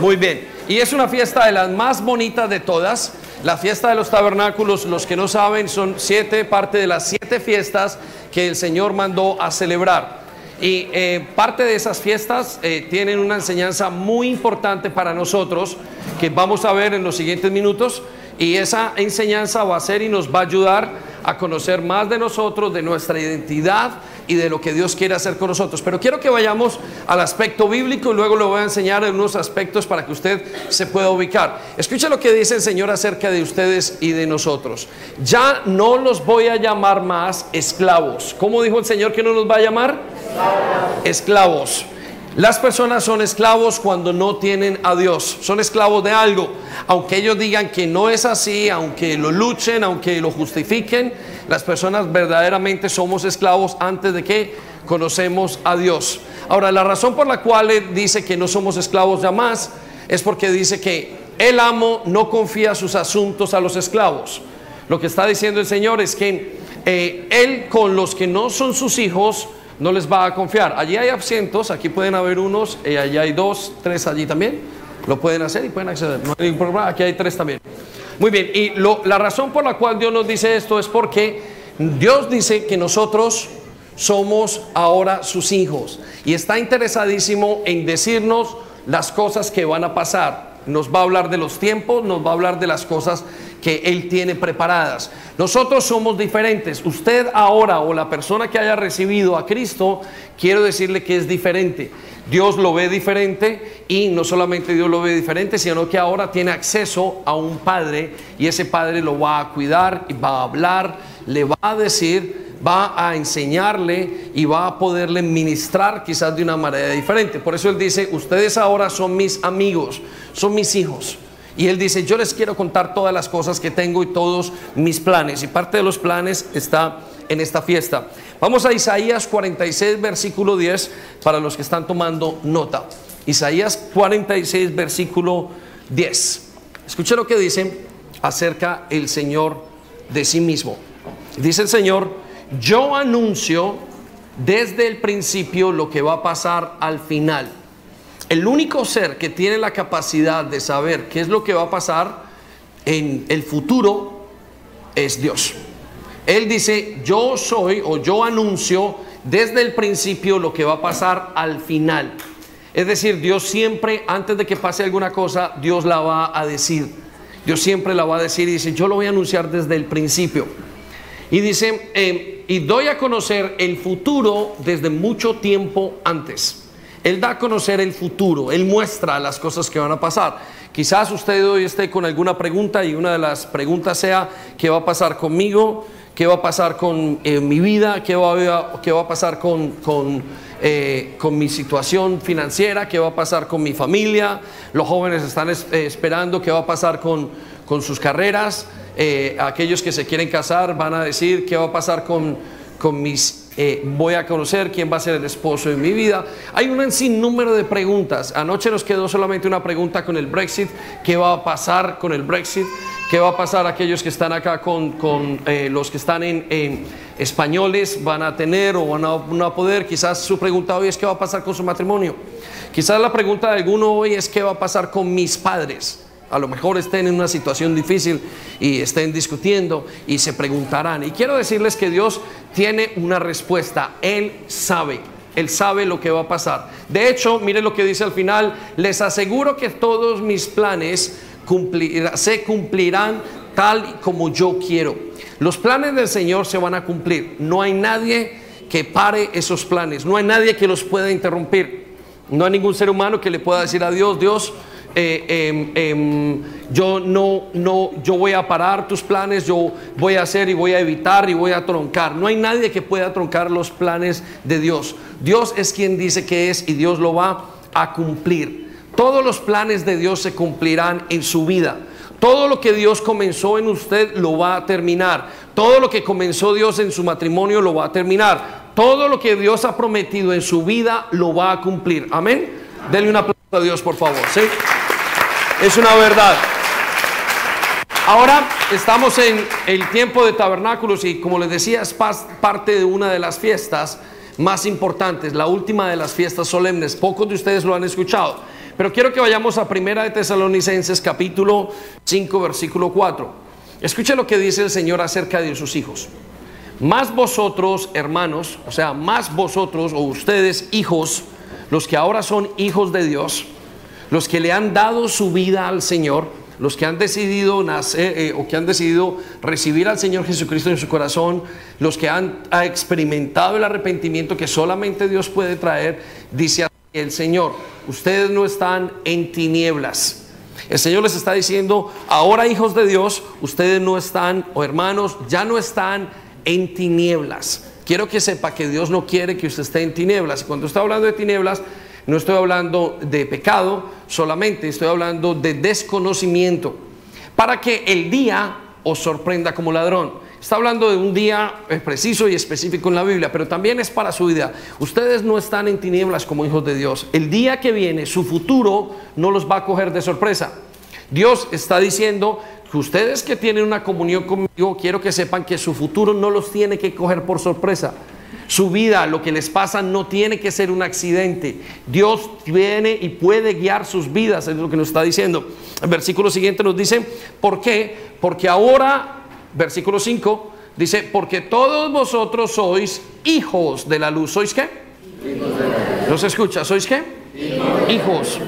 Muy bien. Y es una fiesta de las más bonitas de todas. La fiesta de los tabernáculos, los que no saben, son siete, parte de las siete fiestas que el Señor mandó a celebrar. Y eh, parte de esas fiestas eh, tienen una enseñanza muy importante para nosotros que vamos a ver en los siguientes minutos. Y esa enseñanza va a ser y nos va a ayudar a conocer más de nosotros, de nuestra identidad y de lo que Dios quiere hacer con nosotros. Pero quiero que vayamos al aspecto bíblico y luego le voy a enseñar unos aspectos para que usted se pueda ubicar. Escuche lo que dice el Señor acerca de ustedes y de nosotros. Ya no los voy a llamar más esclavos. ¿Cómo dijo el Señor que no los va a llamar? Esclavos. Las personas son esclavos cuando no tienen a Dios, son esclavos de algo. Aunque ellos digan que no es así, aunque lo luchen, aunque lo justifiquen, las personas verdaderamente somos esclavos antes de que conocemos a Dios. Ahora, la razón por la cual dice que no somos esclavos ya más es porque dice que el amo no confía sus asuntos a los esclavos. Lo que está diciendo el Señor es que eh, él con los que no son sus hijos, no les va a confiar. Allí hay asientos, aquí pueden haber unos, y allí hay dos, tres allí también. Lo pueden hacer y pueden acceder. No hay problema, aquí hay tres también. Muy bien, y la razón por la cual Dios nos dice esto es porque Dios dice que nosotros somos ahora sus hijos y está interesadísimo en decirnos las cosas que van a pasar. Nos va a hablar de los tiempos, nos va a hablar de las cosas que Él tiene preparadas. Nosotros somos diferentes. Usted ahora o la persona que haya recibido a Cristo, quiero decirle que es diferente. Dios lo ve diferente y no solamente Dios lo ve diferente, sino que ahora tiene acceso a un padre y ese padre lo va a cuidar, y va a hablar, le va a decir, va a enseñarle y va a poderle ministrar quizás de una manera diferente. Por eso él dice, ustedes ahora son mis amigos, son mis hijos. Y él dice, yo les quiero contar todas las cosas que tengo y todos mis planes. Y parte de los planes está en esta fiesta. Vamos a Isaías 46, versículo 10, para los que están tomando nota. Isaías 46, versículo 10. Escuche lo que dice acerca el Señor de sí mismo. Dice el Señor, yo anuncio desde el principio lo que va a pasar al final el único ser que tiene la capacidad de saber qué es lo que va a pasar en el futuro es Dios. Él dice, yo soy o yo anuncio desde el principio lo que va a pasar al final. Es decir, Dios siempre, antes de que pase alguna cosa, Dios la va a decir. Dios siempre la va a decir y dice, yo lo voy a anunciar desde el principio. Y dice, eh, y doy a conocer el futuro desde mucho tiempo antes. Él da a conocer el futuro, Él muestra las cosas que van a pasar. Quizás usted hoy esté con alguna pregunta y una de las preguntas sea, ¿qué va a pasar conmigo? ¿Qué va a pasar con eh, mi vida? ¿Qué va, a, qué va a pasar con, eh, con, mi situación financiera? ¿Qué va a pasar con mi familia? Los jóvenes están eh, esperando qué va a pasar con, con sus carreras. aquellos que se quieren casar van a decir qué va a pasar con, con mis eh, voy a conocer quién va a ser el esposo de mi vida. Hay un sinnúmero de preguntas. Anoche nos quedó solamente una pregunta con el Brexit. ¿Qué va a pasar con el Brexit? ¿Qué va a pasar aquellos que están acá con, con eh, los que están en, españoles? ¿Van a tener o van a, no poder? Quizás su pregunta hoy es ¿qué va a pasar con su matrimonio? Quizás la pregunta de alguno hoy es ¿qué va a pasar con mis padres? A lo mejor estén en una situación difícil y estén discutiendo y se preguntarán. Y quiero decirles que Dios tiene una respuesta. Él sabe. Él sabe lo que va a pasar. De hecho, mire lo que dice al final. Les aseguro que todos mis planes se cumplirán tal como yo quiero. Los planes del Señor se van a cumplir. No hay nadie que pare esos planes. No hay nadie que los pueda interrumpir. No hay ningún ser humano que le pueda decir a Dios, Dios, eh, em, em, yo no, no, yo voy a parar tus planes, yo voy a hacer y voy a evitar y voy a troncar. No hay nadie que pueda troncar los planes de Dios. Dios es quien dice que es y Dios lo va a cumplir. Todos los planes de Dios se cumplirán en su vida. Todo lo que Dios comenzó en usted lo va a terminar. Todo lo que comenzó Dios en su matrimonio lo va a terminar. Todo lo que Dios ha prometido en su vida lo va a cumplir. Amén. Denle un aplauso a Dios, por favor. ¿sí? Es una verdad. Ahora estamos en el tiempo de tabernáculos y como les decía es parte de una de las fiestas más importantes, la última de las fiestas solemnes. Pocos de ustedes lo han escuchado, Pero quiero que vayamos a Primera de Tesalonicenses capítulo 5 versículo 4. Escuche lo que dice el Señor acerca de sus hijos. Más vosotros, hermanos, o sea, más vosotros o ustedes, hijos, los que ahora son hijos de Dios, los que le han dado su vida al Señor, los que han decidido nacer eh, o que han decidido recibir al Señor Jesucristo en su corazón, los que han experimentado el arrepentimiento que solamente Dios puede traer, dice el Señor, ustedes no están en tinieblas. El Señor les está diciendo, ahora hijos de Dios, ustedes no están, o hermanos, ya no están en tinieblas. Quiero que sepa que Dios no quiere que usted esté en tinieblas. Cuando está hablando de tinieblas, no estoy hablando de pecado solamente, estoy hablando de desconocimiento. Para que el día os sorprenda como ladrón. Está hablando de un día eh, preciso y específico en la Biblia, pero también es para su vida. Ustedes no están en tinieblas como hijos de Dios. El día que viene, su futuro no los va a coger de sorpresa. Dios está diciendo que ustedes que tienen una comunión conmigo, quiero que sepan que su futuro no los tiene que coger por sorpresa. Su vida, lo que les pasa, no tiene que ser un accidente. Dios viene y puede guiar sus vidas, es lo que nos está diciendo. El versículo siguiente nos dice, ¿por qué? Porque ahora, versículo 5, dice, porque todos vosotros sois hijos de la luz. ¿Sois qué? ¿No se escucha? ¿Sois qué? hijos.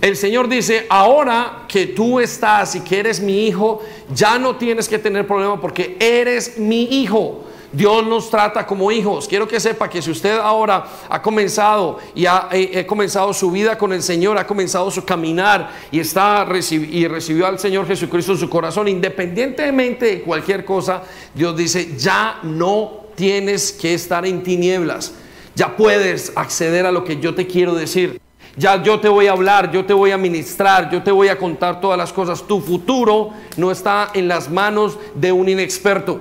El Señor dice, ahora que tú estás y que eres mi hijo, ya no tienes que tener problema porque eres mi hijo. Dios nos trata como hijos. Quiero que sepa que si usted ahora ha comenzado y ha, eh, comenzado su vida con el Señor, ha comenzado su caminar y está y recibió al Señor Jesucristo en su corazón, independientemente de cualquier cosa, Dios dice, ya no tienes que estar en tinieblas. Ya puedes acceder a lo que yo te quiero decir. Ya yo te voy a hablar, yo te voy a ministrar, yo te voy a contar todas las cosas. Tu futuro no está en las manos de un inexperto.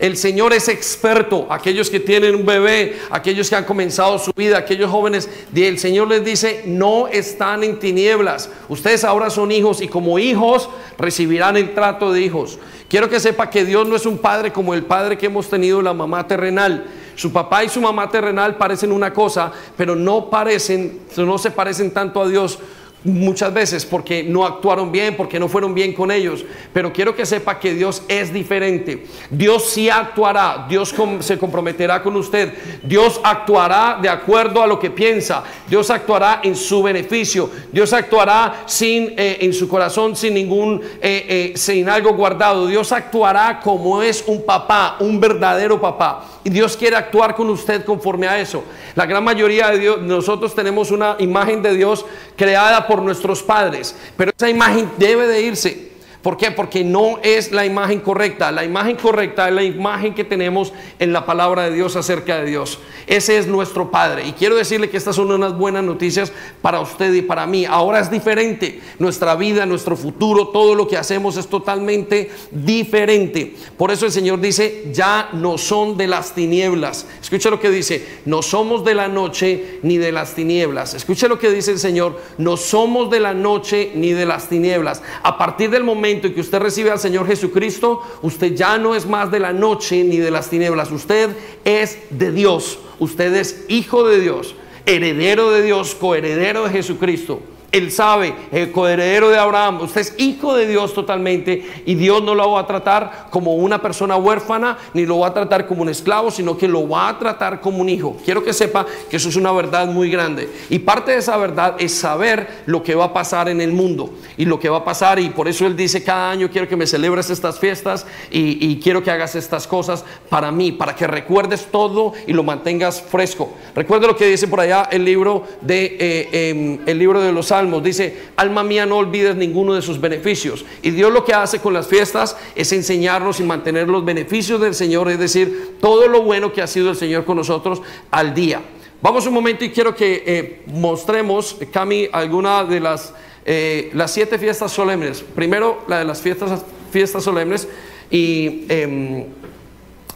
El Señor es experto. Aquellos que tienen un bebé, aquellos que han comenzado su vida, aquellos jóvenes, el Señor les dice, no están en tinieblas. Ustedes ahora son hijos y como hijos recibirán el trato de hijos. Quiero que sepa que Dios no es un padre como el padre que hemos tenido la mamá terrenal. Su papá y su mamá terrenal parecen una cosa, pero no parecen, no se parecen tanto a Dios muchas veces porque no actuaron bien, porque no fueron bien con ellos. Pero quiero que sepa que Dios es diferente. Dios sí actuará, Dios se comprometerá con usted, Dios actuará de acuerdo a lo que piensa, Dios actuará en su beneficio, Dios actuará sin eh, en su corazón sin ningún eh, eh, sin algo guardado. Dios actuará como es un papá, un verdadero papá. Y Dios quiere actuar con usted conforme a eso. La gran mayoría de Dios, nosotros tenemos una imagen de Dios creada por nuestros padres, pero esa imagen debe de irse. ¿Por qué? Porque no es la imagen correcta. La imagen correcta es la imagen que tenemos en la palabra de Dios acerca de Dios. Ese es nuestro Padre. Y quiero decirle que estas son unas buenas noticias para usted y para mí. Ahora es diferente. Nuestra vida, nuestro futuro, todo lo que hacemos es totalmente diferente. Por eso el Señor dice, ya no son de las tinieblas. Escucha lo que dice, no somos de la noche ni de las tinieblas. Escucha lo que dice el Señor, no somos de la noche ni de las tinieblas. A partir del momento y que usted recibe al Señor Jesucristo, usted ya no es más de la noche ni de las tinieblas, usted es de Dios, usted es hijo de Dios, heredero de Dios, coheredero de Jesucristo. Él sabe, el coheredero de Abraham, usted es hijo de Dios totalmente y Dios no lo va a tratar como una persona huérfana ni lo va a tratar como un esclavo, sino que lo va a tratar como un hijo. Quiero que sepa que eso es una verdad muy grande y parte de esa verdad es saber lo que va a pasar en el mundo y lo que va a pasar y por eso Él dice cada año quiero que me celebres estas fiestas y, quiero que hagas estas cosas para mí, para que recuerdes todo y lo mantengas fresco. Recuerda lo que dice por allá el libro de, eh, em, el libro de los dice, alma mía, no olvides ninguno de sus beneficios. Y Dios lo que hace con las fiestas es enseñarnos y mantener los beneficios del Señor, es decir, todo lo bueno que ha sido el Señor con nosotros al día. Vamos un momento y quiero que eh, mostremos, Cami, alguna de las, eh, las siete fiestas solemnes. Primero, la de las fiestas, fiestas solemnes y em,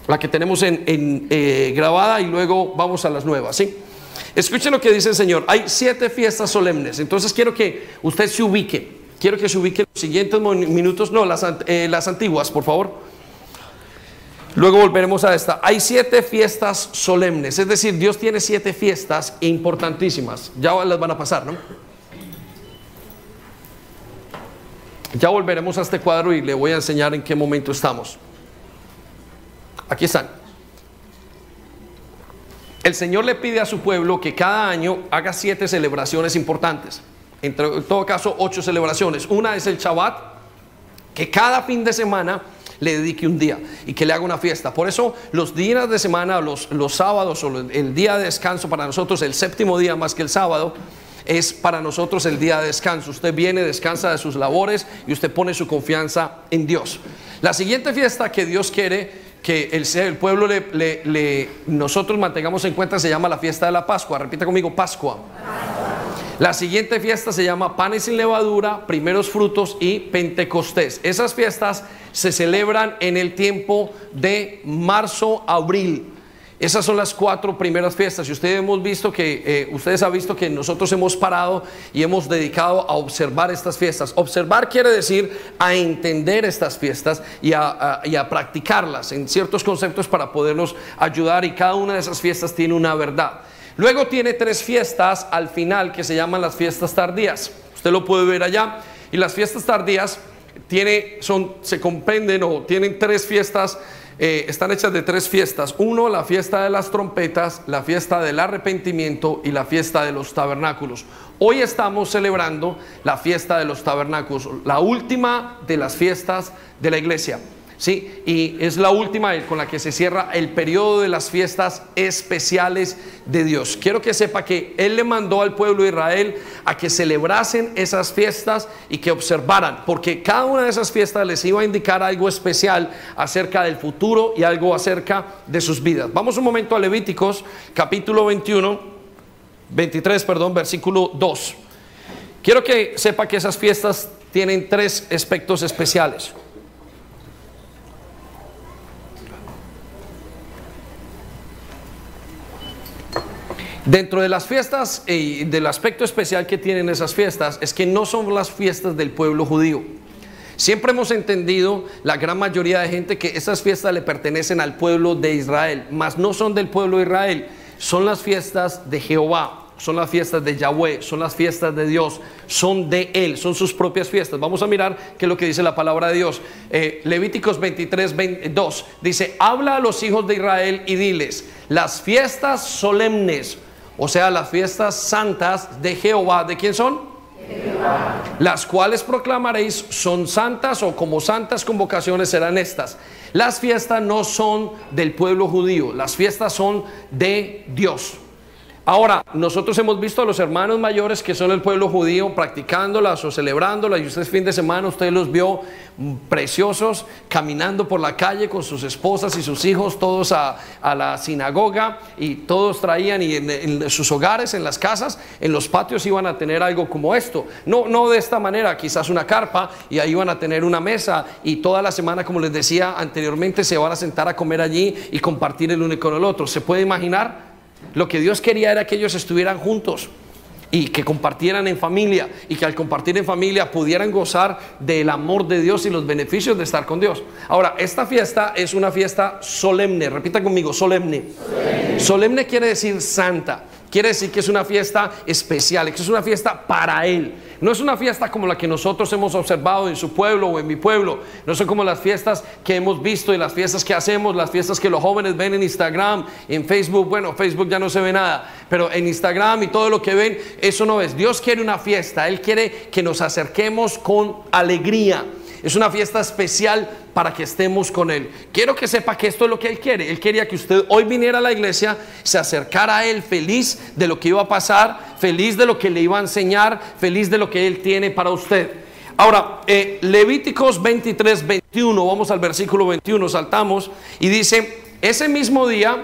la que tenemos en, en eh, grabada y luego vamos a las nuevas, ¿sí? Escuchen lo que dice el Señor. Hay siete fiestas solemnes. Entonces quiero que usted se ubique. Quiero que se ubique los siguientes minutos. No, las, eh, las antiguas, por favor. Luego volveremos a esta. Hay siete fiestas solemnes. Es decir, Dios tiene siete fiestas importantísimas. Ya las van a pasar, ¿no? Ya volveremos a este cuadro y le voy a enseñar en qué momento estamos. Aquí están. El Señor le pide a su pueblo que cada año haga siete celebraciones importantes. En todo caso, ocho celebraciones. Una es el Shabbat, que cada fin de semana le dedique un día y que le haga una fiesta. Por eso los días de semana, los, los sábados o el día de descanso para nosotros, el séptimo día más que el sábado, es para nosotros el día de descanso. Usted viene, descansa de sus labores y usted pone su confianza en Dios. La siguiente fiesta que Dios quiere que el, pueblo le, nosotros mantengamos en cuenta se llama la fiesta de la Pascua. Repita conmigo, Pascua. La siguiente fiesta se llama panes sin levadura, primeros frutos y Pentecostés. Esas fiestas se celebran en el tiempo de marzo, abril. Esas son las cuatro primeras fiestas. Y ustedes hemos visto que, eh, ustedes han visto que nosotros hemos parado y hemos dedicado a observar estas fiestas. Observar quiere decir a entender estas fiestas y a, y a practicarlas en ciertos conceptos para podernos ayudar. Y cada una de esas fiestas tiene una verdad. Luego tiene tres fiestas al final que se llaman las fiestas tardías. Usted lo puede ver allá. Y las fiestas tardías tiene, son, se comprenden o tienen tres fiestas eh, están hechas de tres fiestas. Uno, la fiesta de las trompetas, la fiesta del arrepentimiento y la fiesta de los tabernáculos. Hoy estamos celebrando la fiesta de los tabernáculos, la última de las fiestas de la iglesia. ¿Sí? Y es la última con la que se cierra el periodo de las fiestas especiales de Dios. Quiero que sepa que Él le mandó al pueblo de Israel a que celebrasen esas fiestas y que observaran, porque cada una de esas fiestas les iba a indicar algo especial acerca del futuro y algo acerca de sus vidas. Vamos un momento a Levíticos, capítulo 21, 23, perdón, versículo 2. Quiero que sepa que esas fiestas tienen tres aspectos especiales. Dentro de las fiestas y del aspecto especial que tienen esas fiestas es que no son las fiestas del pueblo judío. Siempre hemos entendido, la gran mayoría de gente, que esas fiestas le pertenecen al pueblo de Israel, mas no son del pueblo de Israel, son las fiestas de Jehová, son las fiestas de Yahweh, son las fiestas de Dios, son de Él, son sus propias fiestas. Vamos a mirar qué es lo que dice la palabra de Dios. Eh, Levíticos 23, 22 dice, habla a los hijos de Israel y diles, las fiestas solemnes, o sea, las fiestas santas de Jehová, ¿de quién son? Las cuales proclamaréis son santas o como santas convocaciones serán estas. Las fiestas no son del pueblo judío, las fiestas son de Dios. Ahora, nosotros hemos visto a los hermanos mayores que son el pueblo judío practicándolas o celebrándolas y usted fin de semana usted los vio preciosos caminando por la calle con sus esposas y sus hijos todos a, la sinagoga y todos traían y en, sus hogares, en las casas, en los patios iban a tener algo como esto. No, no de esta manera, quizás una carpa y ahí iban a tener una mesa y toda la semana, como les decía anteriormente, se van a sentar a comer allí y compartir el uno con el otro. ¿Se puede imaginar? Lo que Dios quería era que ellos estuvieran juntos y que compartieran en familia y que al compartir en familia pudieran gozar del amor de Dios y los beneficios de estar con Dios. Ahora, esta fiesta es una fiesta solemne, repita conmigo, solemne. Solemne, solemne quiere decir santa. Quiere decir que es una fiesta especial, que es una fiesta para Él. No es una fiesta como la que nosotros hemos observado en su pueblo o en mi pueblo. No son como las fiestas que hemos visto y las fiestas que hacemos, las fiestas que los jóvenes ven en Instagram, en Facebook. Bueno, Facebook ya no se ve nada, pero en Instagram y todo lo que ven, eso no es. Dios quiere una fiesta. Él quiere que nos acerquemos con alegría. Es una fiesta especial para que estemos con Él. Quiero que sepa que esto es lo que Él quiere. Él quería que usted hoy viniera a la iglesia, se acercara a Él feliz de lo que iba a pasar, feliz de lo que le iba a enseñar, feliz de lo que Él tiene para usted. Ahora, eh, Levíticos 23, 21, vamos al versículo 21, saltamos y dice, ese mismo día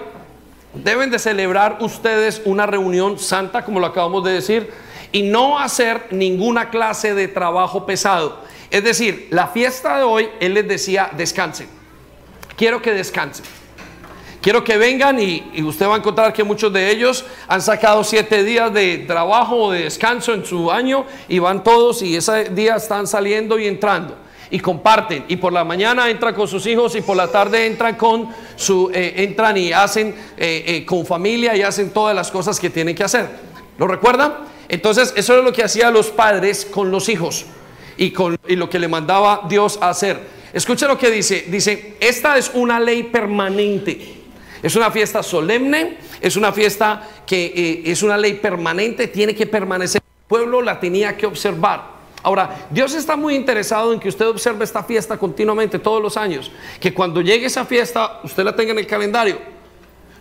deben de celebrar ustedes una reunión santa, como lo acabamos de decir, y no hacer ninguna clase de trabajo pesado es decir, la fiesta de hoy, Él les decía, descansen. Quiero que descansen. Quiero que vengan y, usted va a encontrar que muchos de ellos han sacado siete días de trabajo o de descanso en su año y van todos y ese día están saliendo y entrando y comparten y por la mañana entran con sus hijos y por la tarde entran con su eh, entran y hacen eh, eh, con familia y hacen todas las cosas que tienen que hacer. ¿Lo recuerdan? Entonces eso es lo que hacían los padres con los hijos. Y con y lo que le mandaba Dios a hacer. Escucha lo que dice. Dice, esta es una ley permanente. Es una fiesta solemne, es una fiesta que eh, es una ley permanente, tiene que permanecer. El pueblo la tenía que observar. Ahora, Dios está muy interesado en que usted observe esta fiesta continuamente, todos los años. Que cuando llegue esa fiesta, usted la tenga en el calendario.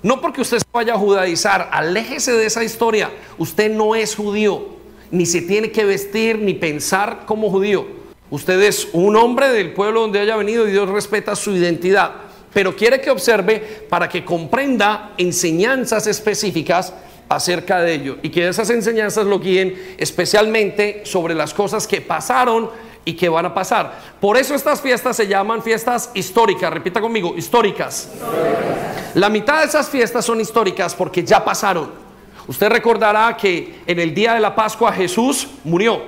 No porque usted se vaya a judaizar, aléjese de esa historia. Usted no es judío, ni se tiene que vestir ni pensar como judío. Usted es un hombre del pueblo donde haya venido y Dios respeta su identidad. Pero quiere que observe para que comprenda enseñanzas específicas acerca de ello y que esas enseñanzas lo guíen especialmente sobre las cosas que pasaron y que van a pasar. Por eso estas fiestas se llaman fiestas históricas. Repita conmigo, históricas. La mitad de esas fiestas son históricas porque ya pasaron. Usted recordará que en el día de la Pascua Jesús murió.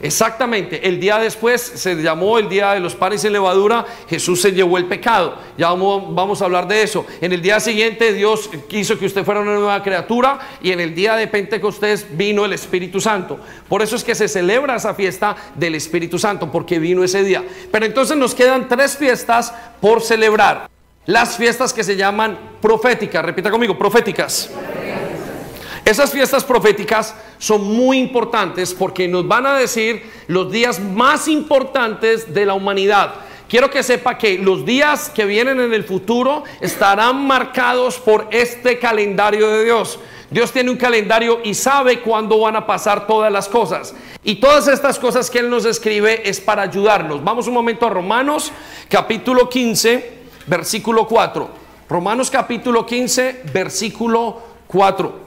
Exactamente, el día después se llamó el día de los panes sin levadura, Jesús se llevó el pecado, ya vamos, vamos, a hablar de eso. En el día siguiente Dios quiso que usted fuera una nueva criatura y en el día de Pentecostés vino el Espíritu Santo. Por eso es que se celebra esa fiesta del Espíritu Santo, porque vino ese día. Pero entonces nos quedan tres fiestas por celebrar. Las fiestas que se llaman proféticas, repita conmigo, proféticas. Esas fiestas proféticas son muy importantes porque nos van a decir los días más importantes de la humanidad. Quiero que sepa que los días que vienen en el futuro estarán marcados por este calendario de Dios. Dios tiene un calendario y sabe cuándo van a pasar todas las cosas. Y todas estas cosas que Él nos escribe es para ayudarnos. Vamos un momento a Romanos capítulo 15, versículo 4. Romanos capítulo 15, versículo 4.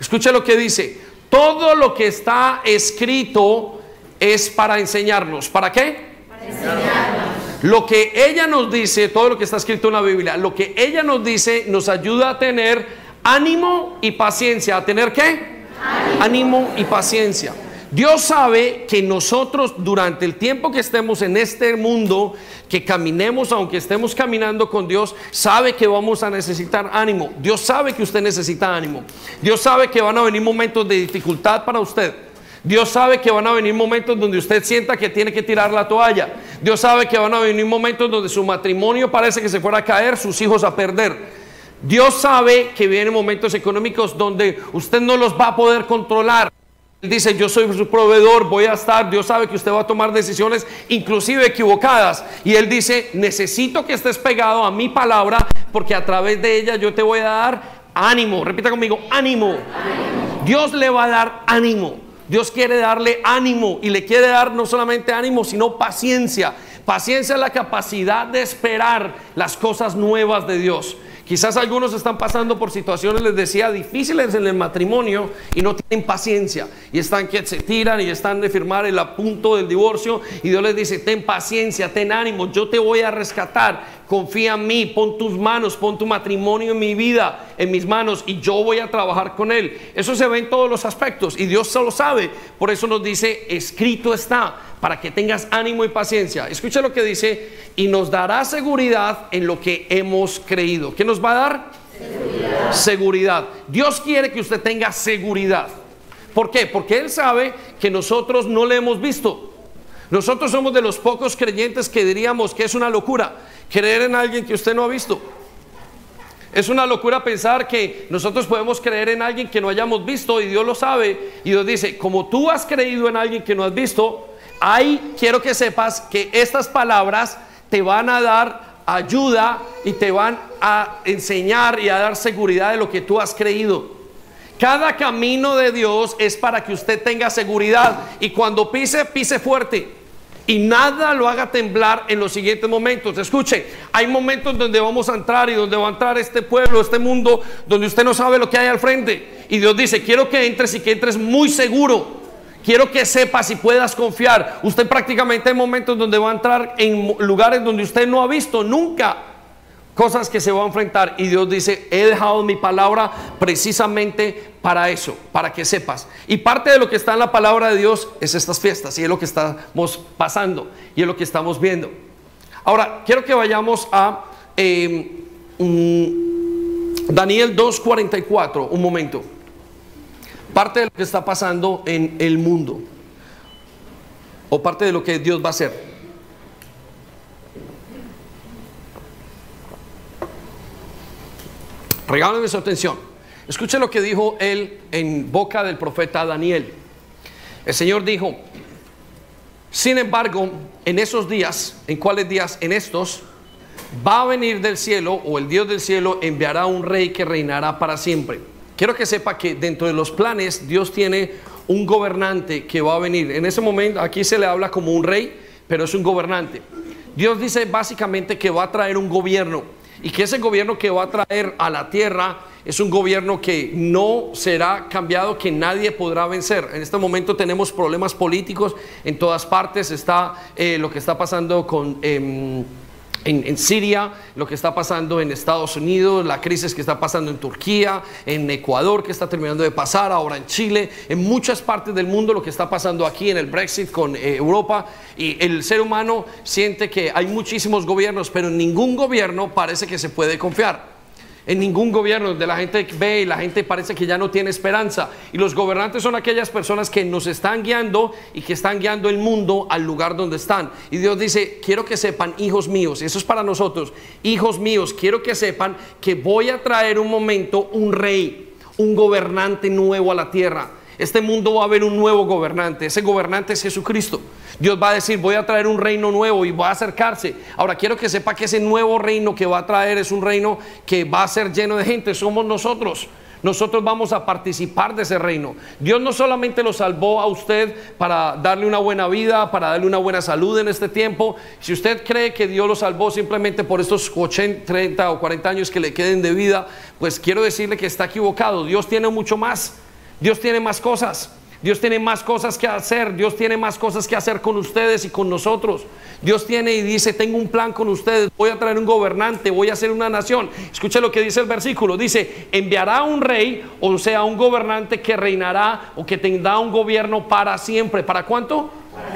Escuche lo que dice. Todo lo que está escrito es para enseñarnos. ¿Para qué? Para enseñarnos. Lo que ella nos dice, todo lo que está escrito en la Biblia, lo que ella nos dice nos ayuda a tener ánimo y paciencia. ¿A tener qué? Ánimo, ánimo y paciencia. Dios sabe que nosotros durante el tiempo que estemos en este mundo, que caminemos, aunque estemos caminando con Dios, sabe que vamos a necesitar ánimo. Dios sabe que usted necesita ánimo. Dios sabe que van a venir momentos de dificultad para usted. Dios sabe que van a venir momentos donde usted sienta que tiene que tirar la toalla. Dios sabe que van a venir momentos donde su matrimonio parece que se fuera a caer, sus hijos a perder. Dios sabe que vienen momentos económicos donde usted no los va a poder controlar. Él dice, yo soy su proveedor, voy a estar, Dios sabe que usted va a tomar decisiones inclusive equivocadas. Y Él dice, necesito que estés pegado a mi palabra porque a través de ella yo te voy a dar ánimo. Repita conmigo, ánimo. Dios le va a dar ánimo. Dios quiere darle ánimo y le quiere dar no solamente ánimo, sino paciencia. Paciencia es la capacidad de esperar las cosas nuevas de Dios. Quizás algunos están pasando por situaciones, les decía, difíciles en el matrimonio y no tienen paciencia. Y están que se tiran y están de firmar el apunto del divorcio. Y Dios les dice, ten paciencia, ten ánimo, yo te voy a rescatar. Confía en mí, pon tus manos, pon tu matrimonio en mi vida, en mis manos, y yo voy a trabajar con él. Eso se ve en todos los aspectos y Dios se lo sabe. Por eso nos dice, escrito está para que tengas ánimo y paciencia. Escucha lo que dice, y nos dará seguridad en lo que hemos creído. ¿Qué nos va a dar? Seguridad. seguridad. Dios quiere que usted tenga seguridad. ¿Por qué? Porque Él sabe que nosotros no le hemos visto. Nosotros somos de los pocos creyentes que diríamos que es una locura creer en alguien que usted no ha visto. Es una locura pensar que nosotros podemos creer en alguien que no hayamos visto y Dios lo sabe. Y Dios dice, como tú has creído en alguien que no has visto, Ahí quiero que sepas que estas palabras te van a dar ayuda y te van a enseñar y a dar seguridad de lo que tú has creído. Cada camino de Dios es para que usted tenga seguridad y cuando pise, pise fuerte y nada lo haga temblar en los siguientes momentos. Escuche, hay momentos donde vamos a entrar y donde va a entrar este pueblo, este mundo, donde usted no sabe lo que hay al frente. Y Dios dice, quiero que entres y que entres muy seguro. Quiero que sepas y puedas confiar. Usted prácticamente hay momentos donde va a entrar en lugares donde usted no ha visto nunca cosas que se va a enfrentar. Y Dios dice, he dejado mi palabra precisamente para eso, para que sepas. Y parte de lo que está en la palabra de Dios es estas fiestas y es lo que estamos pasando y es lo que estamos viendo. Ahora, quiero que vayamos a eh, Daniel 2.44, un momento parte de lo que está pasando en el mundo. o parte de lo que Dios va a hacer. Regálenme su atención. Escuche lo que dijo él en boca del profeta Daniel. El Señor dijo, sin embargo, en esos días, ¿en cuáles días? En estos, va a venir del cielo o el Dios del cielo enviará un rey que reinará para siempre. Quiero que sepa que dentro de los planes Dios tiene un gobernante que va a venir. En ese momento aquí se le habla como un rey, pero es un gobernante. Dios dice básicamente que va a traer un gobierno y que ese gobierno que va a traer a la tierra es un gobierno que no será cambiado, que nadie podrá vencer. En este momento tenemos problemas políticos en todas partes, está eh, lo que está pasando con... Em, en, Siria, lo que está pasando en Estados Unidos, la crisis que está pasando en Turquía, en Ecuador, que está terminando de pasar, ahora en Chile, en muchas partes del mundo, lo que está pasando aquí en el Brexit con eh, Europa. Y el ser humano siente que hay muchísimos gobiernos, pero ningún gobierno parece que se puede confiar en ningún gobierno donde la gente ve y la gente parece que ya no tiene esperanza. Y los gobernantes son aquellas personas que nos están guiando y que están guiando el mundo al lugar donde están. Y Dios dice, quiero que sepan, hijos míos, y eso es para nosotros, hijos míos, quiero que sepan que voy a traer un momento un rey, un gobernante nuevo a la tierra este mundo va a haber un nuevo gobernante. Ese gobernante es Jesucristo. Dios va a decir, voy a traer un reino nuevo y va a acercarse. Ahora quiero que sepa que ese nuevo reino que va a traer es un reino que va a ser lleno de gente. Somos nosotros. Nosotros vamos a participar de ese reino. Dios no solamente lo salvó a usted para darle una buena vida, para darle una buena salud en este tiempo. Si usted cree que Dios lo salvó simplemente por estos 80, 30 o 40 años que le queden de vida, pues quiero decirle que está equivocado. Dios tiene mucho más. Dios tiene más cosas. Dios tiene más cosas que hacer. Dios tiene más cosas que hacer con ustedes y con nosotros. Dios tiene y dice, tengo un plan con ustedes. Voy a traer un gobernante. Voy a hacer una nación. Escuche lo que dice el versículo. Dice, enviará un rey, o sea, un gobernante que reinará o que tendrá un gobierno para siempre. ¿Para cuánto?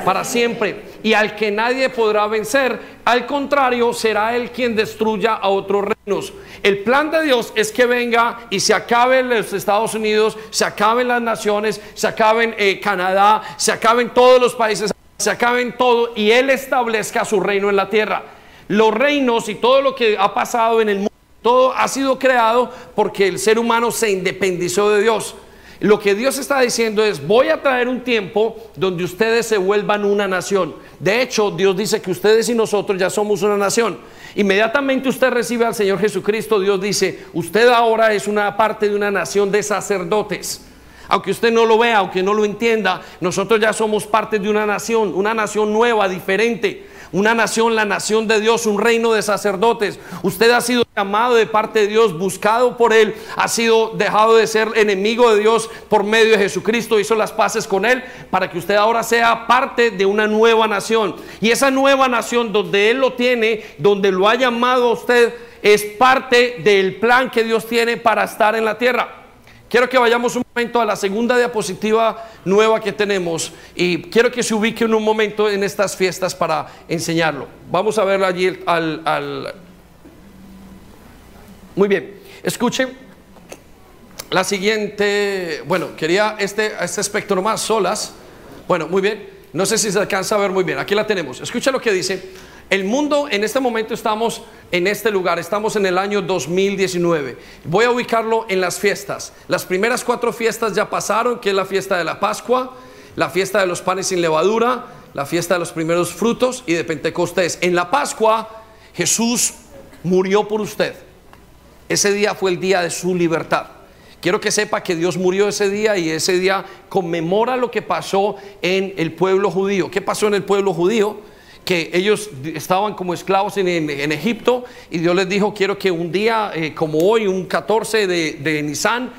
Para siempre y al que nadie podrá vencer. Al contrario, será él quien destruya a otros reinos. El plan de Dios es que venga y se acaben los Estados Unidos, se acaben las naciones, se acaben eh, Canadá, se acaben todos los países, se acaben todo y él establezca su reino en la tierra. Los reinos y todo lo que ha pasado en el mundo, todo ha sido creado porque el ser humano se independizó de Dios. Lo que Dios está diciendo es, voy a traer un tiempo donde ustedes se vuelvan una nación. De hecho, Dios dice que ustedes y nosotros ya somos una nación. Inmediatamente usted recibe al Señor Jesucristo, Dios dice, usted ahora es una parte de una nación de sacerdotes. Aunque usted no lo vea, aunque no lo entienda, nosotros ya somos parte de una nación, una nación nueva, diferente una nación, la nación de Dios, un reino de sacerdotes. Usted ha sido llamado de parte de Dios, buscado por Él, ha sido dejado de ser enemigo de Dios por medio de Jesucristo, hizo las paces con Él para que usted ahora sea parte de una nueva nación. Y esa nueva nación donde Él lo tiene, donde lo ha llamado a usted, es parte del plan que Dios tiene para estar en la tierra. Quiero que vayamos un momento a la segunda diapositiva nueva que tenemos y quiero que se ubique en un momento en estas fiestas para enseñarlo. Vamos a verlo allí al... Muy bien, escuchen. La siguiente, bueno, quería este, este espectro más solas. Bueno, muy bien. No sé si se alcanza a ver muy bien. Aquí la tenemos. Escucha lo que dice. El mundo, en este momento estamos en este lugar, estamos en el año 2019. Voy a ubicarlo en las fiestas. Las primeras cuatro fiestas ya pasaron, que es la fiesta de la Pascua, la fiesta de los panes sin levadura, la fiesta de los primeros frutos y de Pentecostés. En la Pascua Jesús murió por usted. Ese día fue el día de su libertad. Quiero que sepa que Dios murió ese día y ese día conmemora lo que pasó en el pueblo judío. ¿Qué pasó en el pueblo judío? Que ellos estaban como esclavos en, Egipto y Dios les dijo, quiero que un día eh, como hoy, un 14 de, de Nisan,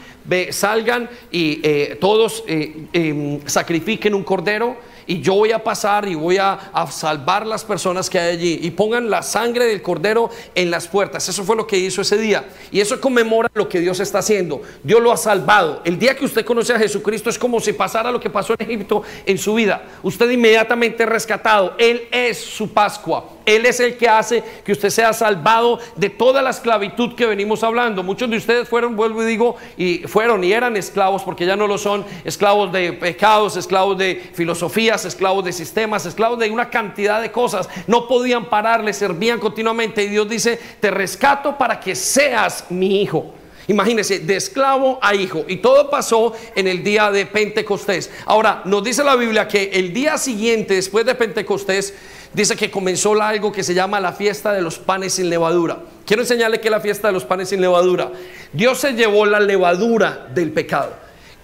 salgan y eh, todos eh, em, sacrifiquen un cordero y yo voy a pasar y voy a, a, salvar las personas que hay allí y pongan la sangre del cordero en las puertas. Eso fue lo que hizo ese día y eso conmemora lo que Dios está haciendo. Dios lo ha salvado. El día que usted conoce a Jesucristo es como si pasara lo que pasó en Egipto en su vida. Usted inmediatamente rescatado. Él es su Pascua. Él es el que hace que usted sea salvado de toda la esclavitud que venimos hablando. Muchos de ustedes fueron, vuelvo y digo, y fueron y eran esclavos porque ya no lo son, esclavos de pecados, esclavos de filosofías, esclavos de sistemas, esclavos de una cantidad de cosas. No podían parar, le servían continuamente y Dios dice, te rescato para que seas mi hijo. Imagínense, de esclavo a hijo. Y todo pasó en el día de Pentecostés. Ahora, nos dice la Biblia que el día siguiente, después de Pentecostés, dice que comenzó algo que se llama la fiesta de los panes sin levadura. Quiero enseñarle que es la fiesta de los panes sin levadura. Dios se llevó la levadura del pecado.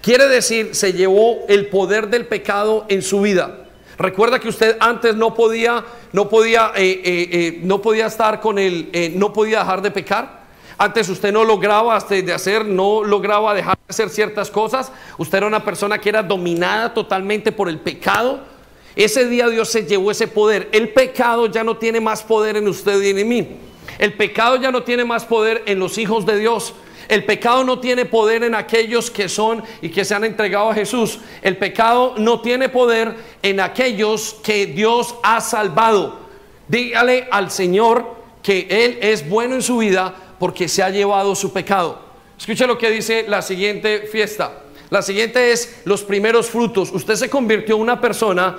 Quiere decir, se llevó el poder del pecado en su vida. Recuerda que usted antes no podía, no podía, eh, eh, eh, no podía estar con el, no podía dejar de pecar. Antes usted no lograba de hacer, no lograba dejar de hacer ciertas cosas. Usted era una persona que era dominada totalmente por el pecado. Ese día Dios se llevó ese poder. El pecado ya no tiene más poder en usted y en mí. El pecado ya no tiene más poder en los hijos de Dios. El pecado no tiene poder en aquellos que son y que se han entregado a Jesús. El pecado no tiene poder en aquellos que Dios ha salvado. Dígale al Señor que Él es bueno en su vida porque se ha llevado su pecado. Escuche lo que dice la siguiente fiesta. La siguiente es los primeros frutos. Usted se convirtió en una persona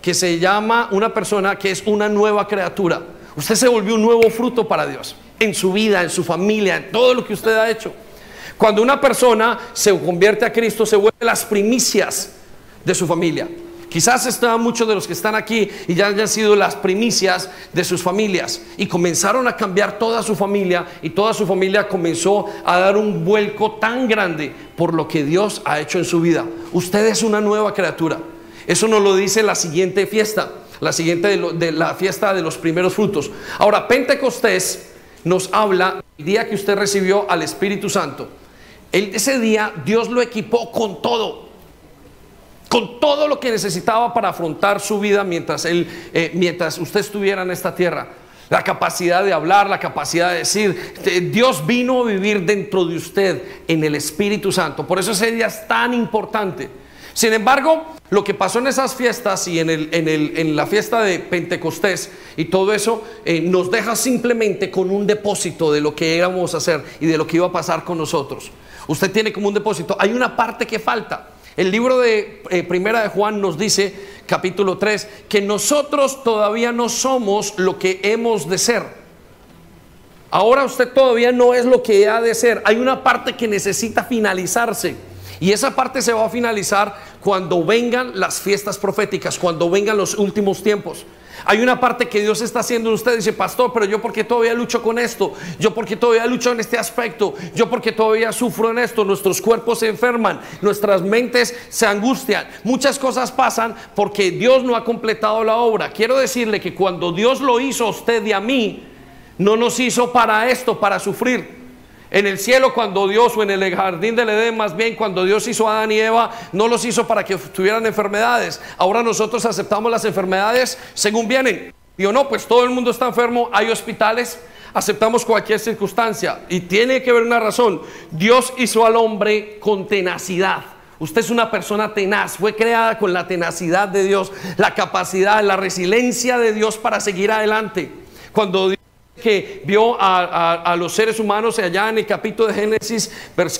que se llama una persona que es una nueva criatura. Usted se volvió un nuevo fruto para Dios en su vida, en su familia, en todo lo que usted ha hecho. Cuando una persona se convierte a Cristo, se vuelve las primicias de su familia. Quizás están muchos de los que están aquí y ya hayan sido las primicias de sus familias y comenzaron a cambiar toda su familia y toda su familia comenzó a dar un vuelco tan grande por lo que Dios ha hecho en su vida. Usted es una nueva criatura. Eso nos lo dice la siguiente fiesta, la siguiente de, la fiesta de los primeros frutos. Ahora, Pentecostés nos habla el día que usted recibió al Espíritu Santo. ese día Dios lo equipó con todo con todo lo que necesitaba para afrontar su vida mientras, él, eh, mientras usted estuviera en esta tierra. La capacidad de hablar, la capacidad de decir, Dios vino a vivir dentro de usted en el Espíritu Santo. Por eso ese día es tan importante. Sin embargo, lo que pasó en esas fiestas y en, el, en, el, en la fiesta de Pentecostés y todo eso eh, nos deja simplemente con un depósito de lo que íbamos a hacer y de lo que iba a pasar con nosotros. Usted tiene como un depósito. Hay una parte que falta. El libro de eh, Primera de Juan nos dice, capítulo 3, que nosotros todavía no somos lo que hemos de ser. Ahora usted todavía no es lo que ha de ser. Hay una parte que necesita finalizarse. Y esa parte se va a finalizar cuando vengan las fiestas proféticas, cuando vengan los últimos tiempos. Hay una parte que Dios está haciendo en usted. Dice, pastor, pero yo porque todavía lucho con esto. Yo porque todavía lucho en este aspecto. Yo porque todavía sufro en esto. Nuestros cuerpos se enferman. Nuestras mentes se angustian. Muchas cosas pasan porque Dios no ha completado la obra. Quiero decirle que cuando Dios lo hizo a usted y a mí, no nos hizo para esto, para sufrir. En el cielo cuando Dios, o en el jardín del Edén más bien, cuando Dios hizo a Adán y Eva, no los hizo para que tuvieran enfermedades. Ahora nosotros aceptamos las enfermedades según vienen. Digo, no, pues todo el mundo está enfermo, hay hospitales, aceptamos cualquier circunstancia. Y tiene que haber una razón. Dios hizo al hombre con tenacidad. Usted es una persona tenaz, fue creada con la tenacidad de Dios, la capacidad, la resiliencia de Dios para seguir adelante. Cuando Dios que vio a, los seres humanos allá en el capítulo de Génesis,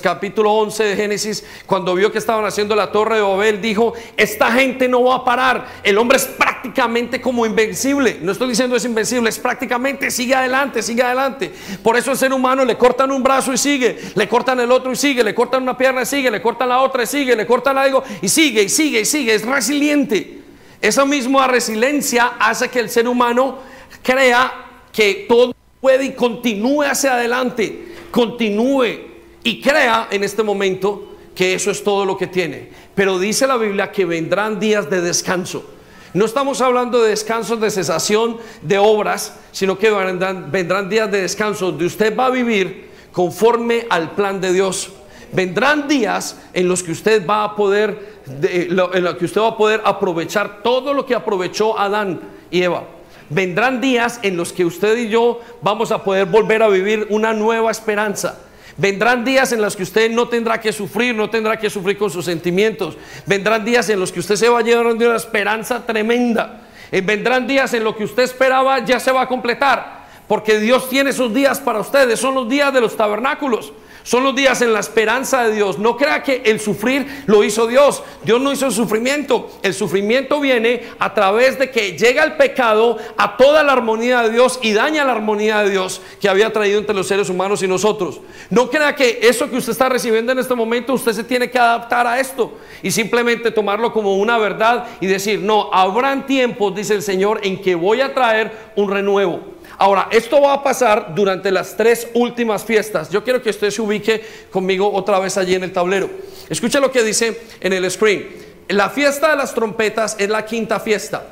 capítulo 11 de Génesis, cuando vio que estaban haciendo la torre de Babel, dijo, esta gente no va a parar, el hombre es prácticamente como invencible, no estoy diciendo es invencible, es prácticamente, sigue adelante, sigue adelante. Por eso al ser humano le cortan un brazo y sigue, le cortan el otro y sigue, le cortan una pierna y sigue, le cortan la otra y sigue, le cortan algo y sigue y sigue y sigue, es resiliente. Esa misma resiliencia hace que el ser humano crea que todo puede y continúe hacia adelante, continúe y crea en este momento que eso es todo lo que tiene. Pero dice la Biblia que vendrán días de descanso. No estamos hablando de descansos de cesación de obras, sino que vendrán, días de descanso donde usted va a vivir conforme al plan de Dios. Vendrán días en los que usted va a poder, en los que usted va a poder aprovechar todo lo que aprovechó Adán y Eva vendrán días en los que usted y yo vamos a poder volver a vivir una nueva esperanza. Vendrán días en los que usted no tendrá que sufrir, no tendrá que sufrir con sus sentimientos. Vendrán días en los que usted se va a llevar de una esperanza tremenda. Eh, vendrán días en lo que usted esperaba ya se va a completar. Porque Dios tiene esos días para ustedes. Son los días de los tabernáculos. Son los días en la esperanza de Dios. No crea que el sufrir lo hizo Dios. Dios no hizo el sufrimiento. El sufrimiento viene a través de que llega el pecado a toda la armonía de Dios y daña la armonía de Dios que había traído entre los seres humanos y nosotros. No crea que eso que usted está recibiendo en este momento, usted se tiene que adaptar a esto y simplemente tomarlo como una verdad y decir, no, habrán tiempos, dice el Señor, en que voy a traer un renuevo. Ahora, esto va a pasar durante las tres últimas fiestas. Yo quiero que usted se ubique conmigo otra vez allí en el tablero. Escucha lo que dice en el screen. La fiesta de las trompetas es la quinta fiesta.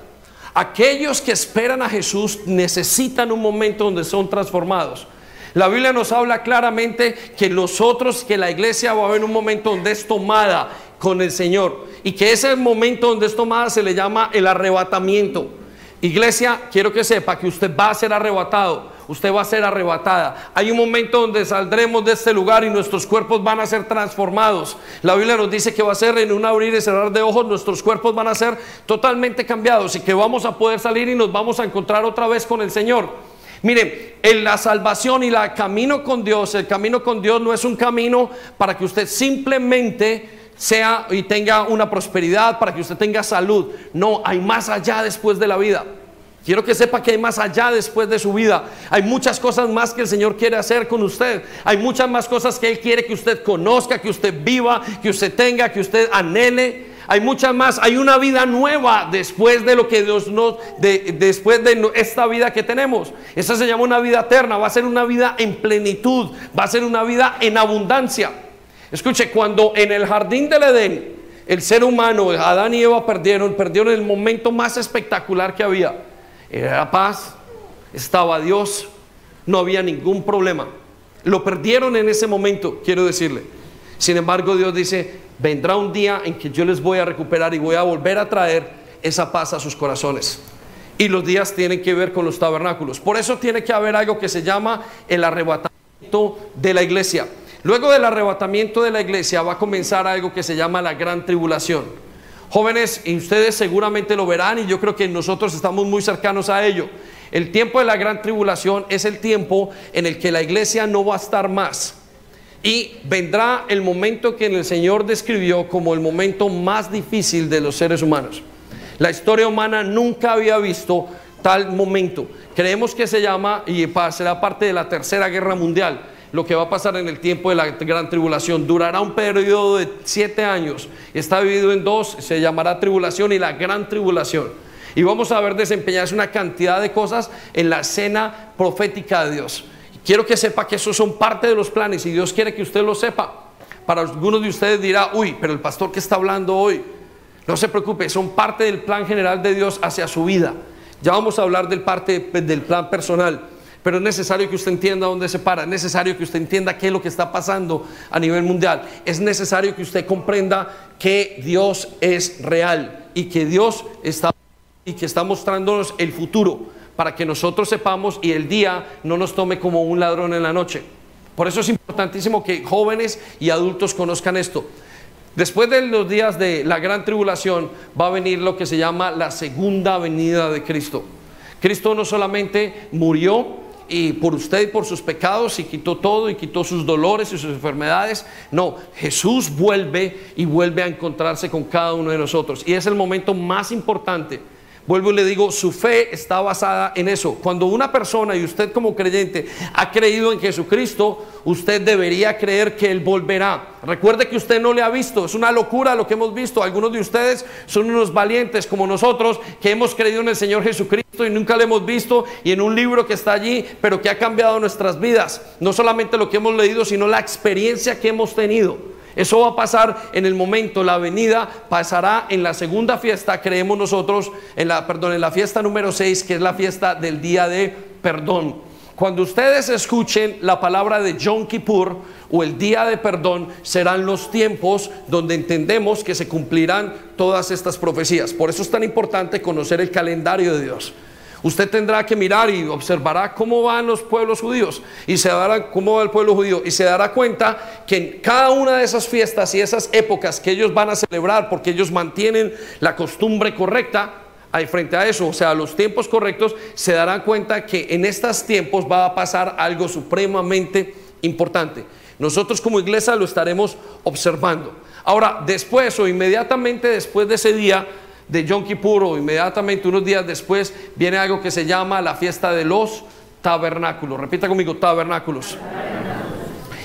Aquellos que esperan a Jesús necesitan un momento donde son transformados. La Biblia nos habla claramente que nosotros, que la iglesia va a haber un momento donde es tomada con el Señor y que ese momento donde es tomada se le llama el arrebatamiento. Iglesia, quiero que sepa que usted va a ser arrebatado, usted va a ser arrebatada. Hay un momento donde saldremos de este lugar y nuestros cuerpos van a ser transformados. La Biblia nos dice que va a ser en un abrir y cerrar de ojos, nuestros cuerpos van a ser totalmente cambiados y que vamos a poder salir y nos vamos a encontrar otra vez con el Señor. Miren, en la salvación y el camino con Dios, el camino con Dios no es un camino para que usted simplemente sea y tenga una prosperidad, para que usted tenga salud. No, hay más allá después de la vida. Quiero que sepa que hay más allá después de su vida. Hay muchas cosas más que el Señor quiere hacer con usted. Hay muchas más cosas que Él quiere que usted conozca, que usted viva, que usted tenga, que usted anhele. Hay muchas más. Hay una vida nueva después de lo que Dios nos, de, después de esta vida que tenemos. Esa se llama una vida eterna. Va a ser una vida en plenitud. Va a ser una vida en abundancia. Escuche, cuando en el jardín del Edén el ser humano, Adán y Eva perdieron, perdieron el momento más espectacular que había. Era paz, estaba Dios, no había ningún problema. Lo perdieron en ese momento, quiero decirle. Sin embargo, Dios dice, vendrá un día en que yo les voy a recuperar y voy a volver a traer esa paz a sus corazones. Y los días tienen que ver con los tabernáculos. Por eso tiene que haber algo que se llama el arrebatamiento de la iglesia. Luego del arrebatamiento de la iglesia va a comenzar algo que se llama la gran tribulación. Jóvenes, y ustedes seguramente lo verán y yo creo que nosotros estamos muy cercanos a ello. El tiempo de la gran tribulación es el tiempo en el que la iglesia no va a estar más. Y vendrá el momento que el Señor describió como el momento más difícil de los seres humanos. La historia humana nunca había visto tal momento. Creemos que se llama y será parte de la Tercera Guerra Mundial lo que va a pasar en el tiempo de la gran tribulación. Durará un periodo de siete años. Está dividido en dos, se llamará tribulación y la gran tribulación. Y vamos a ver desempeñarse una cantidad de cosas en la escena profética de Dios. Quiero que sepa que esos son parte de los planes y Dios quiere que usted lo sepa. Para algunos de ustedes dirá, uy, pero el pastor que está hablando hoy, no se preocupe, son parte del plan general de Dios hacia su vida. Ya vamos a hablar del parte del plan personal. Pero es necesario que usted entienda dónde se para, es necesario que usted entienda qué es lo que está pasando a nivel mundial, es necesario que usted comprenda que Dios es real y que Dios está y que está mostrándonos el futuro para que nosotros sepamos y el día no nos tome como un ladrón en la noche. Por eso es importantísimo que jóvenes y adultos conozcan esto. Después de los días de la gran tribulación va a venir lo que se llama la segunda venida de Cristo. Cristo no solamente murió, y por usted y por sus pecados y quitó todo y quitó sus dolores y sus enfermedades. No, Jesús vuelve y vuelve a encontrarse con cada uno de nosotros. Y es el momento más importante Vuelvo y le digo, su fe está basada en eso. Cuando una persona y usted como creyente ha creído en Jesucristo, usted debería creer que Él volverá. Recuerde que usted no le ha visto, es una locura lo que hemos visto. Algunos de ustedes son unos valientes como nosotros que hemos creído en el Señor Jesucristo y nunca le hemos visto y en un libro que está allí, pero que ha cambiado nuestras vidas. No solamente lo que hemos leído, sino la experiencia que hemos tenido. Eso va a pasar en el momento, la venida pasará en la segunda fiesta, creemos nosotros, en la, perdón, en la fiesta número 6, que es la fiesta del día de perdón. Cuando ustedes escuchen la palabra de Yom Kippur o el día de perdón, serán los tiempos donde entendemos que se cumplirán todas estas profecías. Por eso es tan importante conocer el calendario de Dios. Usted tendrá que mirar y observará cómo van los pueblos judíos y se dará cómo va el pueblo judío y se dará cuenta que en cada una de esas fiestas y esas épocas que ellos van a celebrar porque ellos mantienen la costumbre correcta, Ahí frente a eso, o sea, los tiempos correctos, se darán cuenta que en estos tiempos va a pasar algo supremamente importante. Nosotros como iglesia lo estaremos observando. Ahora, después o inmediatamente después de ese día de Yom Kippur inmediatamente unos días después viene algo que se llama la fiesta de los tabernáculos. Repita conmigo, tabernáculos.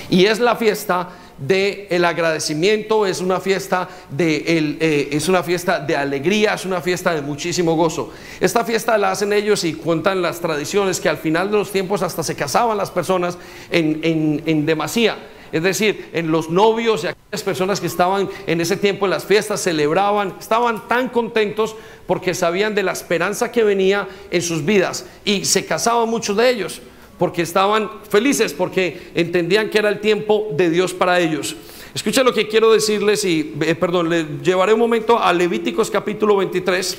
Y es la fiesta de el agradecimiento, es una fiesta de eh, es una fiesta de alegría, es una fiesta de muchísimo gozo. Esta fiesta la hacen ellos y cuentan las tradiciones que al final de los tiempos hasta se casaban las personas en, en, en demasía. Es decir, en los novios y aquellas personas que estaban en ese tiempo en las fiestas celebraban, estaban tan contentos porque sabían de la esperanza que venía en sus vidas y se casaban muchos de ellos porque estaban felices, porque entendían que era el tiempo de Dios para ellos. Escucha lo que quiero decirles y, eh, perdón, le llevaré un momento a Levíticos capítulo 23,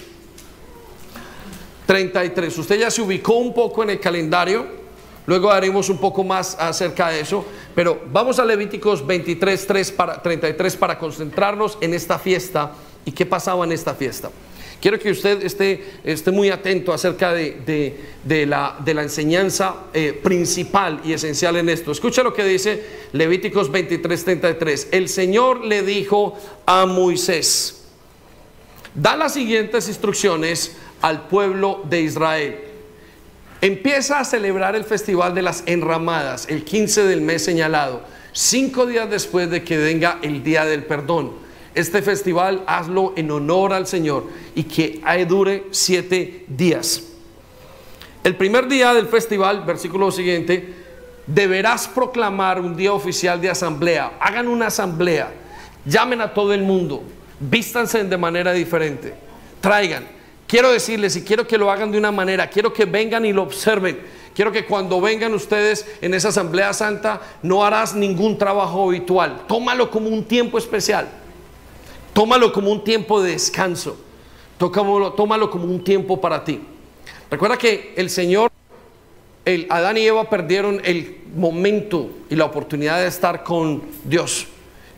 33. Usted ya se ubicó un poco en el calendario, luego haremos un poco más acerca de eso, pero vamos a Levíticos 23, 3 para, 33 para concentrarnos en esta fiesta y qué pasaba en esta fiesta. Quiero que usted esté, esté muy atento acerca de, la, de la, enseñanza eh, principal y esencial en esto. Escucha lo que dice Levíticos 23, 33. El Señor le dijo a Moisés, da las siguientes instrucciones al pueblo de Israel. Empieza a celebrar el festival de las enramadas el 15 del mes señalado, cinco días después de que venga el día del perdón este festival hazlo en honor al Señor y que dure siete días. El primer día del festival, versículo siguiente, deberás proclamar un día oficial de asamblea. Hagan una asamblea, llamen a todo el mundo, vístanse de manera diferente, traigan. Quiero decirles y quiero que lo hagan de una manera, quiero que vengan y lo observen. Quiero que cuando vengan ustedes en esa asamblea santa no harás ningún trabajo habitual. Tómalo como un tiempo especial. Tómalo como un tiempo de descanso. Tómalo, tómalo como un tiempo para ti. Recuerda que el Señor, el Adán y Eva perdieron el momento y la oportunidad de estar con Dios.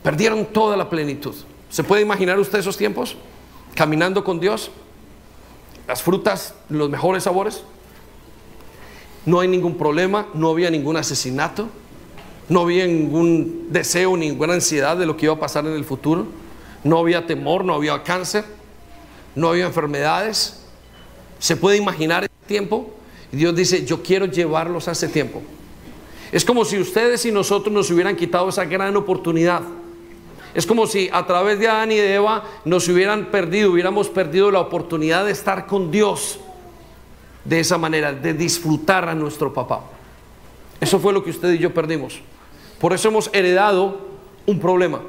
Perdieron toda la plenitud. ¿Se puede imaginar usted esos tiempos? Caminando con Dios. Las frutas, los mejores sabores. No hay ningún problema, no había ningún asesinato, no había ningún deseo, ninguna ansiedad de lo que iba a pasar en el futuro. No había temor, no había cáncer, no había enfermedades. ¿Se puede imaginar ese tiempo? Y Dios dice, yo quiero llevarlos a ese tiempo. Es como si ustedes y nosotros nos hubieran quitado esa gran oportunidad. Es como si a través de Adán y de Eva nos hubieran perdido, hubiéramos perdido la oportunidad de estar con Dios de esa manera, de disfrutar a nuestro papá. Eso fue lo que usted y yo perdimos. Por eso hemos heredado un problema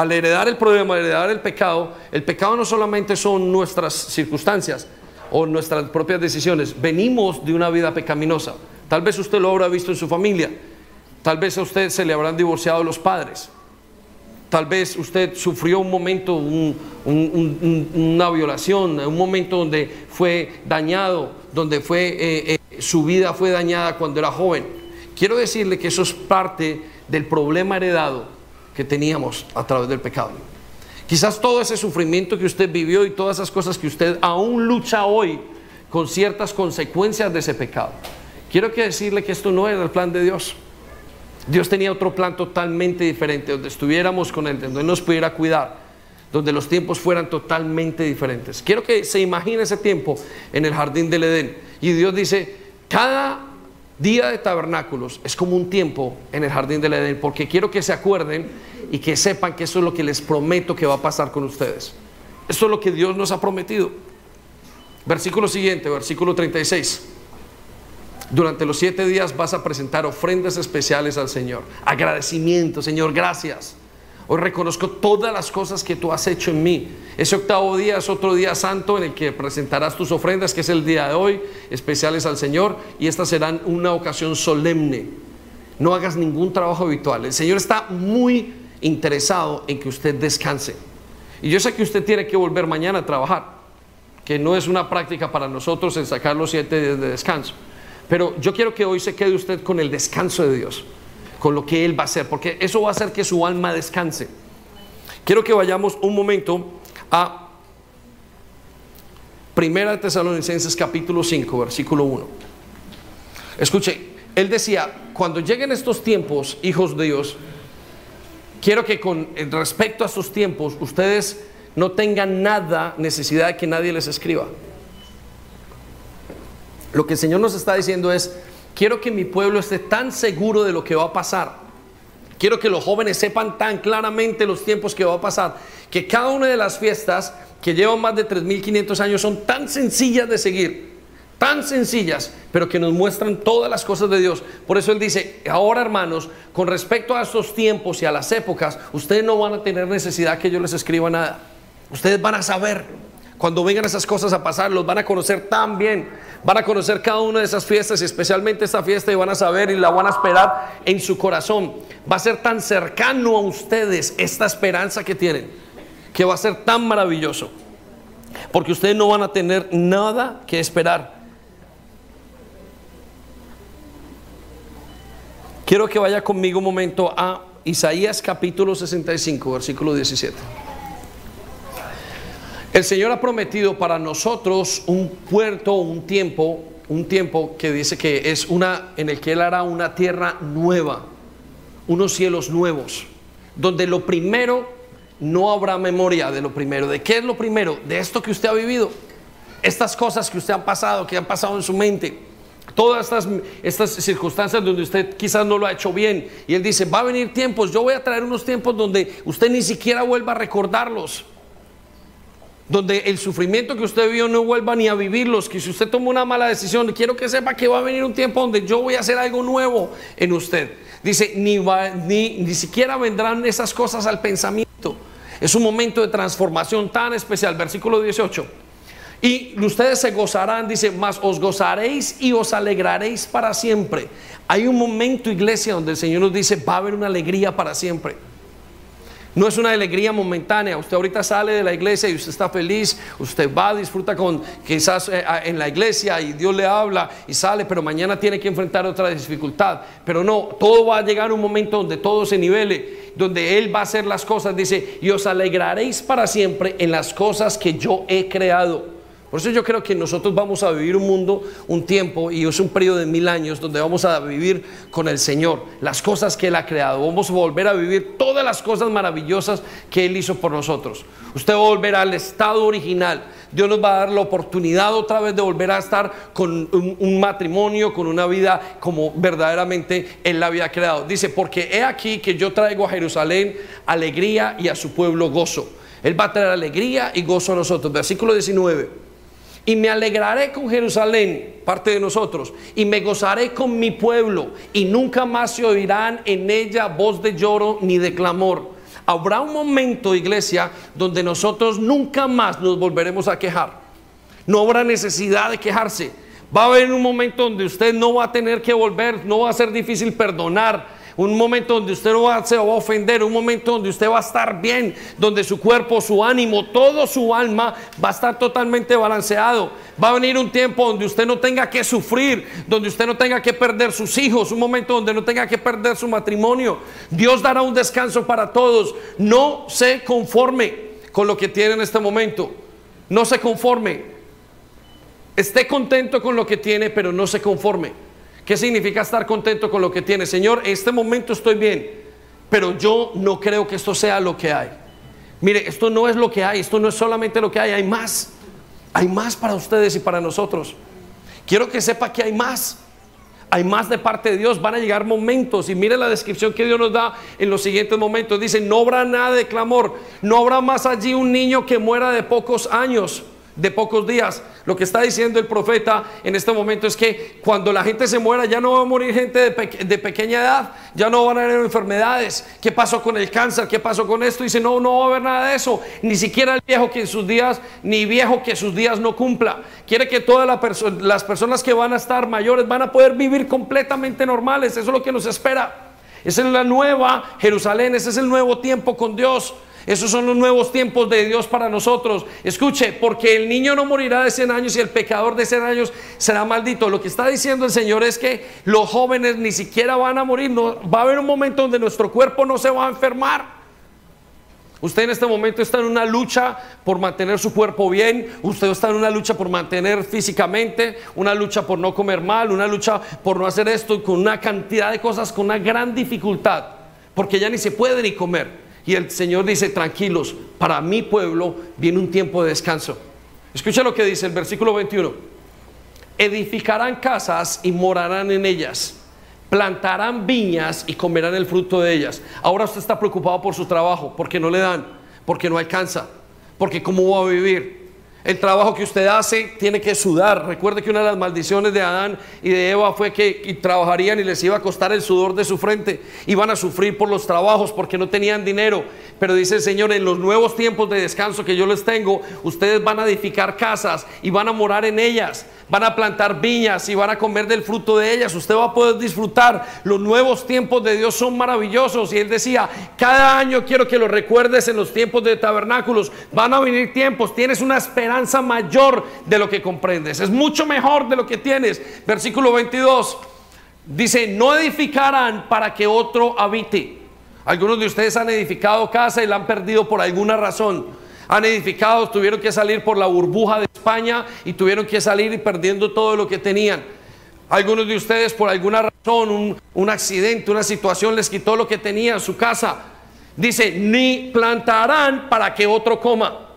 al heredar el problema, al heredar el pecado, el pecado no solamente son nuestras circunstancias o nuestras propias decisiones, venimos de una vida pecaminosa. Tal vez usted lo habrá visto en su familia, tal vez a usted se le habrán divorciado los padres, tal vez usted sufrió un momento, una violación, un momento donde fue dañado, donde fue, eh, eh, su vida fue dañada cuando era joven. Quiero decirle que eso es parte del problema heredado que teníamos a través del pecado. Quizás todo ese sufrimiento que usted vivió y todas esas cosas que usted aún lucha hoy con ciertas consecuencias de ese pecado. Quiero decirle que esto no era el plan de Dios. Dios tenía otro plan totalmente diferente, donde estuviéramos con Él, donde nos pudiera cuidar, donde los tiempos fueran totalmente diferentes. Quiero que se imagine ese tiempo en el jardín del Edén. Y Dios dice, cada día de tabernáculos es como un tiempo en el jardín del Edén, porque quiero que se acuerden y que sepan que eso es lo que les prometo que va a pasar con ustedes. Esto es lo que Dios nos ha prometido. Versículo siguiente, versículo 36. Durante los siete días vas a presentar ofrendas especiales al Señor. Agradecimiento, Señor, gracias. Hoy reconozco todas las cosas que tú has hecho en mí. Ese octavo día es otro día santo en el que presentarás tus ofrendas, que es el día de hoy, especiales al Señor, y estas serán una ocasión solemne. No hagas ningún trabajo habitual. El Señor está muy interesado en que usted descanse. Y yo sé que usted tiene que volver mañana a trabajar, que no es una práctica para nosotros en sacar los siete días de descanso. Pero yo quiero que hoy se quede usted con el descanso de Dios con lo que Él va a hacer, porque eso va a hacer que su alma descanse. Quiero que vayamos un momento a Primera de Tesalonicenses capítulo 5, versículo 1. Escuche, él decía, cuando lleguen estos tiempos, hijos de Dios, quiero que con respecto a estos tiempos ustedes no tengan nada necesidad de que nadie les escriba. Lo que el Señor nos está diciendo es, quiero que mi pueblo esté tan seguro de lo que va a pasar. Quiero que los jóvenes sepan tan claramente los tiempos que va a pasar, que cada una de las fiestas que llevan más de 3.500 años son tan sencillas de seguir, tan sencillas, pero que nos muestran todas las cosas de Dios. Por eso Él dice, ahora hermanos, con respecto a estos tiempos y a las épocas, ustedes no van a tener necesidad que yo les escriba nada. Ustedes van a saber. Cuando vengan esas cosas a pasar, los van a conocer tan bien. Van a conocer cada una de esas fiestas especialmente esta fiesta y van a saber y la van a esperar en su corazón. Va a ser tan cercano a ustedes esta esperanza que tienen, que va a ser tan maravilloso. Porque ustedes no van a tener nada que esperar. Quiero que vaya conmigo un momento a Isaías capítulo 65, versículo 17. El Señor ha prometido para nosotros un puerto, un tiempo, un tiempo que dice que es una en el que él hará una tierra nueva, unos cielos nuevos, donde lo primero no habrá memoria de lo primero. ¿De qué es lo primero? De esto que usted ha vivido. Estas cosas que usted ha pasado, que han pasado en su mente. Todas estas, estas circunstancias donde usted quizás no lo ha hecho bien. Y él dice, va a venir tiempos, yo voy a traer unos tiempos donde usted ni siquiera vuelva a recordarlos donde el sufrimiento que usted vio no vuelva ni a vivirlos, que si usted toma una mala decisión, quiero que sepa que va a venir un tiempo donde yo voy a hacer algo nuevo en usted. Dice, ni, ni, ni siquiera vendrán esas cosas al pensamiento. Es un momento de transformación tan especial. Versículo 18. Y ustedes se gozarán, dice, más os gozaréis y os alegraréis para siempre. Hay un momento, iglesia, donde el Señor nos dice, va a haber una alegría para siempre. No es una alegría momentánea. Usted ahorita sale de la iglesia y usted está feliz, usted va, disfruta con quizás eh, en la iglesia y Dios le habla y sale, pero mañana tiene que enfrentar otra dificultad. Pero no, todo va a llegar un momento donde todo se nivele, donde Él va a hacer las cosas, dice, y os alegraréis para siempre en las cosas que yo he creado. Por eso yo creo que nosotros vamos a vivir un mundo, un tiempo, y es un periodo de mil años donde vamos a vivir con el Señor, las cosas que Él ha creado. Vamos a volver a vivir todas las cosas maravillosas que Él hizo por nosotros. Usted va a volver al estado original. Dios nos va a dar la oportunidad otra vez de volver a estar con un, matrimonio, con una vida como verdaderamente Él la había creado. Dice, porque he aquí que yo traigo a Jerusalén alegría y a su pueblo gozo. Él va a traer alegría y gozo a nosotros. Versículo 19. Y me alegraré con Jerusalén, parte de nosotros, y me gozaré con mi pueblo, y nunca más se oirán en ella voz de lloro ni de clamor. Habrá un momento, iglesia, donde nosotros nunca más nos volveremos a quejar. No habrá necesidad de quejarse. Va a haber un momento donde usted no va a tener que volver, no va a ser difícil perdonar un momento donde usted no va, se va a ofender, un momento donde usted va a estar bien, donde su cuerpo, su ánimo, todo su alma va a estar totalmente balanceado. Va a venir un tiempo donde usted no tenga que sufrir, donde usted no tenga que perder sus hijos, un momento donde no tenga que perder su matrimonio. Dios dará un descanso para todos. No se conforme con lo que tiene en este momento. No se conforme. Esté contento con lo que tiene, pero no se conforme. ¿Qué significa estar contento con lo que tiene? Señor, en este momento estoy bien, pero yo no creo que esto sea lo que hay. Mire, esto no es lo que hay, esto no es solamente lo que hay, hay más. Hay más para ustedes y para nosotros. Quiero que sepa que hay más. Hay más de parte de Dios. Van a llegar momentos. Y mire la descripción que Dios nos da en los siguientes momentos. Dice, no habrá nada de clamor. No habrá más allí un niño que muera de pocos años de pocos días. Lo que está diciendo el profeta en este momento es que cuando la gente se muera ya no va a morir gente de, pequeña edad, ya no van a haber enfermedades. ¿Qué pasó con el cáncer? ¿Qué pasó con esto? Dice, no, no va a haber nada de eso. Ni siquiera el viejo que en sus días, ni viejo que sus días no cumpla. Quiere que todas las personas que van a estar mayores van a poder vivir completamente normales. Eso es lo que nos espera. Esa es la nueva Jerusalén, ese es el nuevo tiempo con Dios. Esos son los nuevos tiempos de Dios para nosotros. Escuche, porque el niño no morirá de 100 años y el pecador de 100 años será maldito. Lo que está diciendo el Señor es que los jóvenes ni siquiera van a morir. Va a haber un momento donde nuestro cuerpo no se va a enfermar. Usted en este momento está en una lucha por mantener su cuerpo bien, usted está en una lucha por mantener físicamente, una lucha por no comer mal, una lucha por no hacer esto, con una cantidad de cosas, con una gran dificultad, porque ya ni se puede ni comer. Y el Señor dice, tranquilos, para mi pueblo viene un tiempo de descanso. Escucha lo que dice el versículo 21. Edificarán casas y morarán en ellas plantarán viñas y comerán el fruto de ellas. Ahora usted está preocupado por su trabajo, porque no le dan, porque no alcanza, porque cómo va a vivir. El trabajo que usted hace tiene que sudar. Recuerde que una de las maldiciones de Adán y de Eva fue que trabajarían y les iba a costar el sudor de su frente. Iban a sufrir por los trabajos porque no tenían dinero. Pero dice el Señor, en los nuevos tiempos de descanso que yo les tengo, ustedes van a edificar casas y van a morar en ellas van a plantar viñas y van a comer del fruto de ellas. Usted va a poder disfrutar. Los nuevos tiempos de Dios son maravillosos. Y él decía, cada año quiero que lo recuerdes en los tiempos de tabernáculos. Van a venir tiempos. Tienes una esperanza mayor de lo que comprendes. Es mucho mejor de lo que tienes. Versículo 22 dice, no edificarán para que otro habite. Algunos de ustedes han edificado casa y la han perdido por alguna razón han edificado, tuvieron que salir por la burbuja de España y tuvieron que salir perdiendo todo lo que tenían. Algunos de ustedes por alguna razón, un, un accidente, una situación les quitó lo que tenían, su casa. Dice, ni plantarán para que otro coma.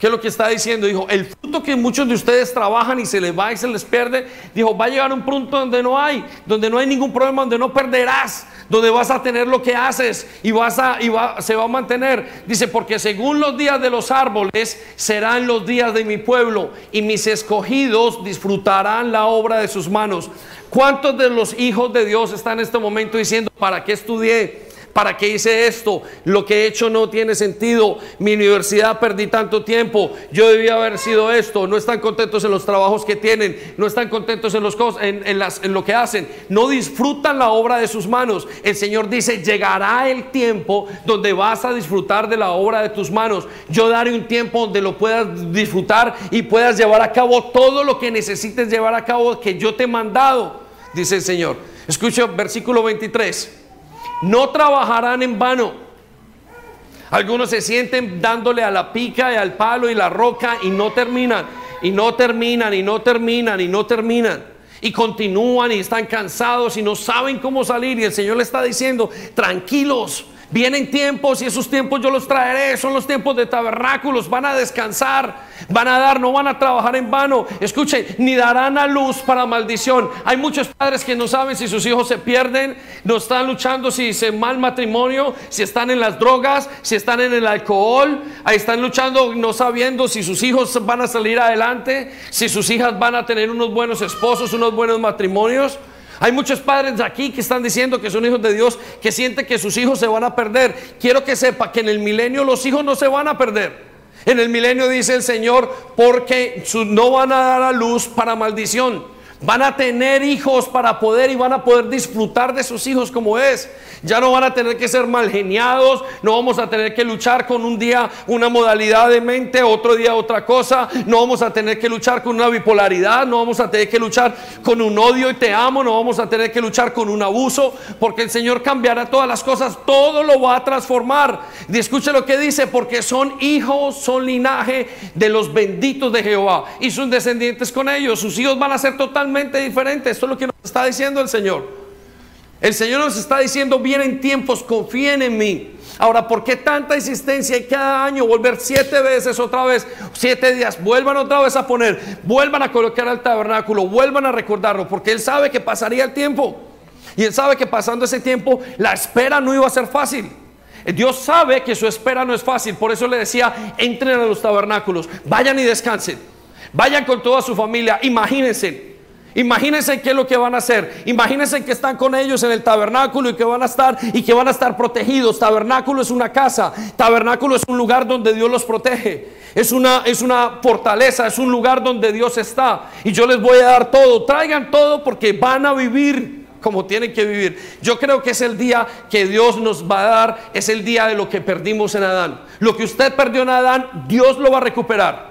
¿Qué es lo que está diciendo? Dijo, el fruto que muchos de ustedes trabajan y se les va y se les pierde, dijo, va a llegar un punto donde no hay, donde no hay ningún problema, donde no perderás, donde vas a tener lo que haces y vas a se va a mantener. Dice, porque según los días de los árboles serán los días de mi pueblo y mis escogidos disfrutarán la obra de sus manos. ¿Cuántos de los hijos de Dios están en este momento diciendo, ¿para qué estudié? ¿Para qué hice esto? Lo que he hecho no tiene sentido. Mi universidad perdí tanto tiempo. Yo debía haber sido esto. No están contentos en los trabajos que tienen. No están contentos en, los, en, en lo que hacen. No disfrutan la obra de sus manos. El Señor dice, llegará el tiempo donde vas a disfrutar de la obra de tus manos. Yo daré un tiempo donde lo puedas disfrutar y puedas llevar a cabo todo lo que necesites llevar a cabo que yo te he mandado, dice el Señor. Escucha versículo 23 no trabajarán en vano. Algunos se sienten dándole a la pica y al palo y la roca y no terminan, y no terminan, y no terminan, y no terminan. Y continúan y están cansados y no saben cómo salir. Y el Señor le está diciendo, tranquilos, Vienen tiempos y esos tiempos yo los traeré. Son los tiempos de tabernáculos. Van a descansar, van a dar, no van a trabajar en vano. Escuchen, ni darán a luz para maldición. Hay muchos padres que no saben si sus hijos se pierden, no están luchando si se mal matrimonio, si están en las drogas, si están en el alcohol. Ahí están luchando no sabiendo si sus hijos van a salir adelante, si sus hijas van a tener unos buenos esposos, unos buenos matrimonios. Hay muchos padres aquí que están diciendo que son hijos de Dios, que sienten que sus hijos se van a perder. Quiero que sepa que en el milenio los hijos no se van a perder. En el milenio dice el Señor, porque no van a dar a luz para maldición. Van a tener hijos para poder y van a poder disfrutar de sus hijos como es. Ya no van a tener que ser mal geniados, no vamos a tener que luchar con un día una modalidad de mente, otro día otra cosa, no vamos a tener que luchar con una bipolaridad, no vamos a tener que luchar con un odio y te amo, no vamos a tener que luchar con un abuso, porque el Señor cambiará todas las cosas, todo lo va a transformar. Y escuche lo que dice, porque son hijos, son linaje de los benditos de Jehová y sus descendientes con ellos, sus hijos van a ser totalmente diferentes, esto es lo que nos está diciendo el Señor. El Señor nos está diciendo, vienen tiempos, confíen en mí. Ahora, ¿por qué tanta insistencia y cada año volver siete veces otra vez, siete días? Vuelvan otra vez a poner, vuelvan a colocar al tabernáculo, vuelvan a recordarlo, porque Él sabe que pasaría el tiempo. Y Él sabe que pasando ese tiempo, la espera no iba a ser fácil. Dios sabe que su espera no es fácil, por eso le decía, entren a los tabernáculos, vayan y descansen, vayan con toda su familia, imagínense, Imagínense qué es lo que van a hacer. Imagínense que están con ellos en el tabernáculo y que van a estar y que van a estar protegidos. Tabernáculo es una casa. Tabernáculo es un lugar donde Dios los protege. Es una es una fortaleza, es un lugar donde Dios está. Y yo les voy a dar todo. Traigan todo porque van a vivir como tienen que vivir. Yo creo que es el día que Dios nos va a dar, es el día de lo que perdimos en Adán. Lo que usted perdió en Adán, Dios lo va a recuperar.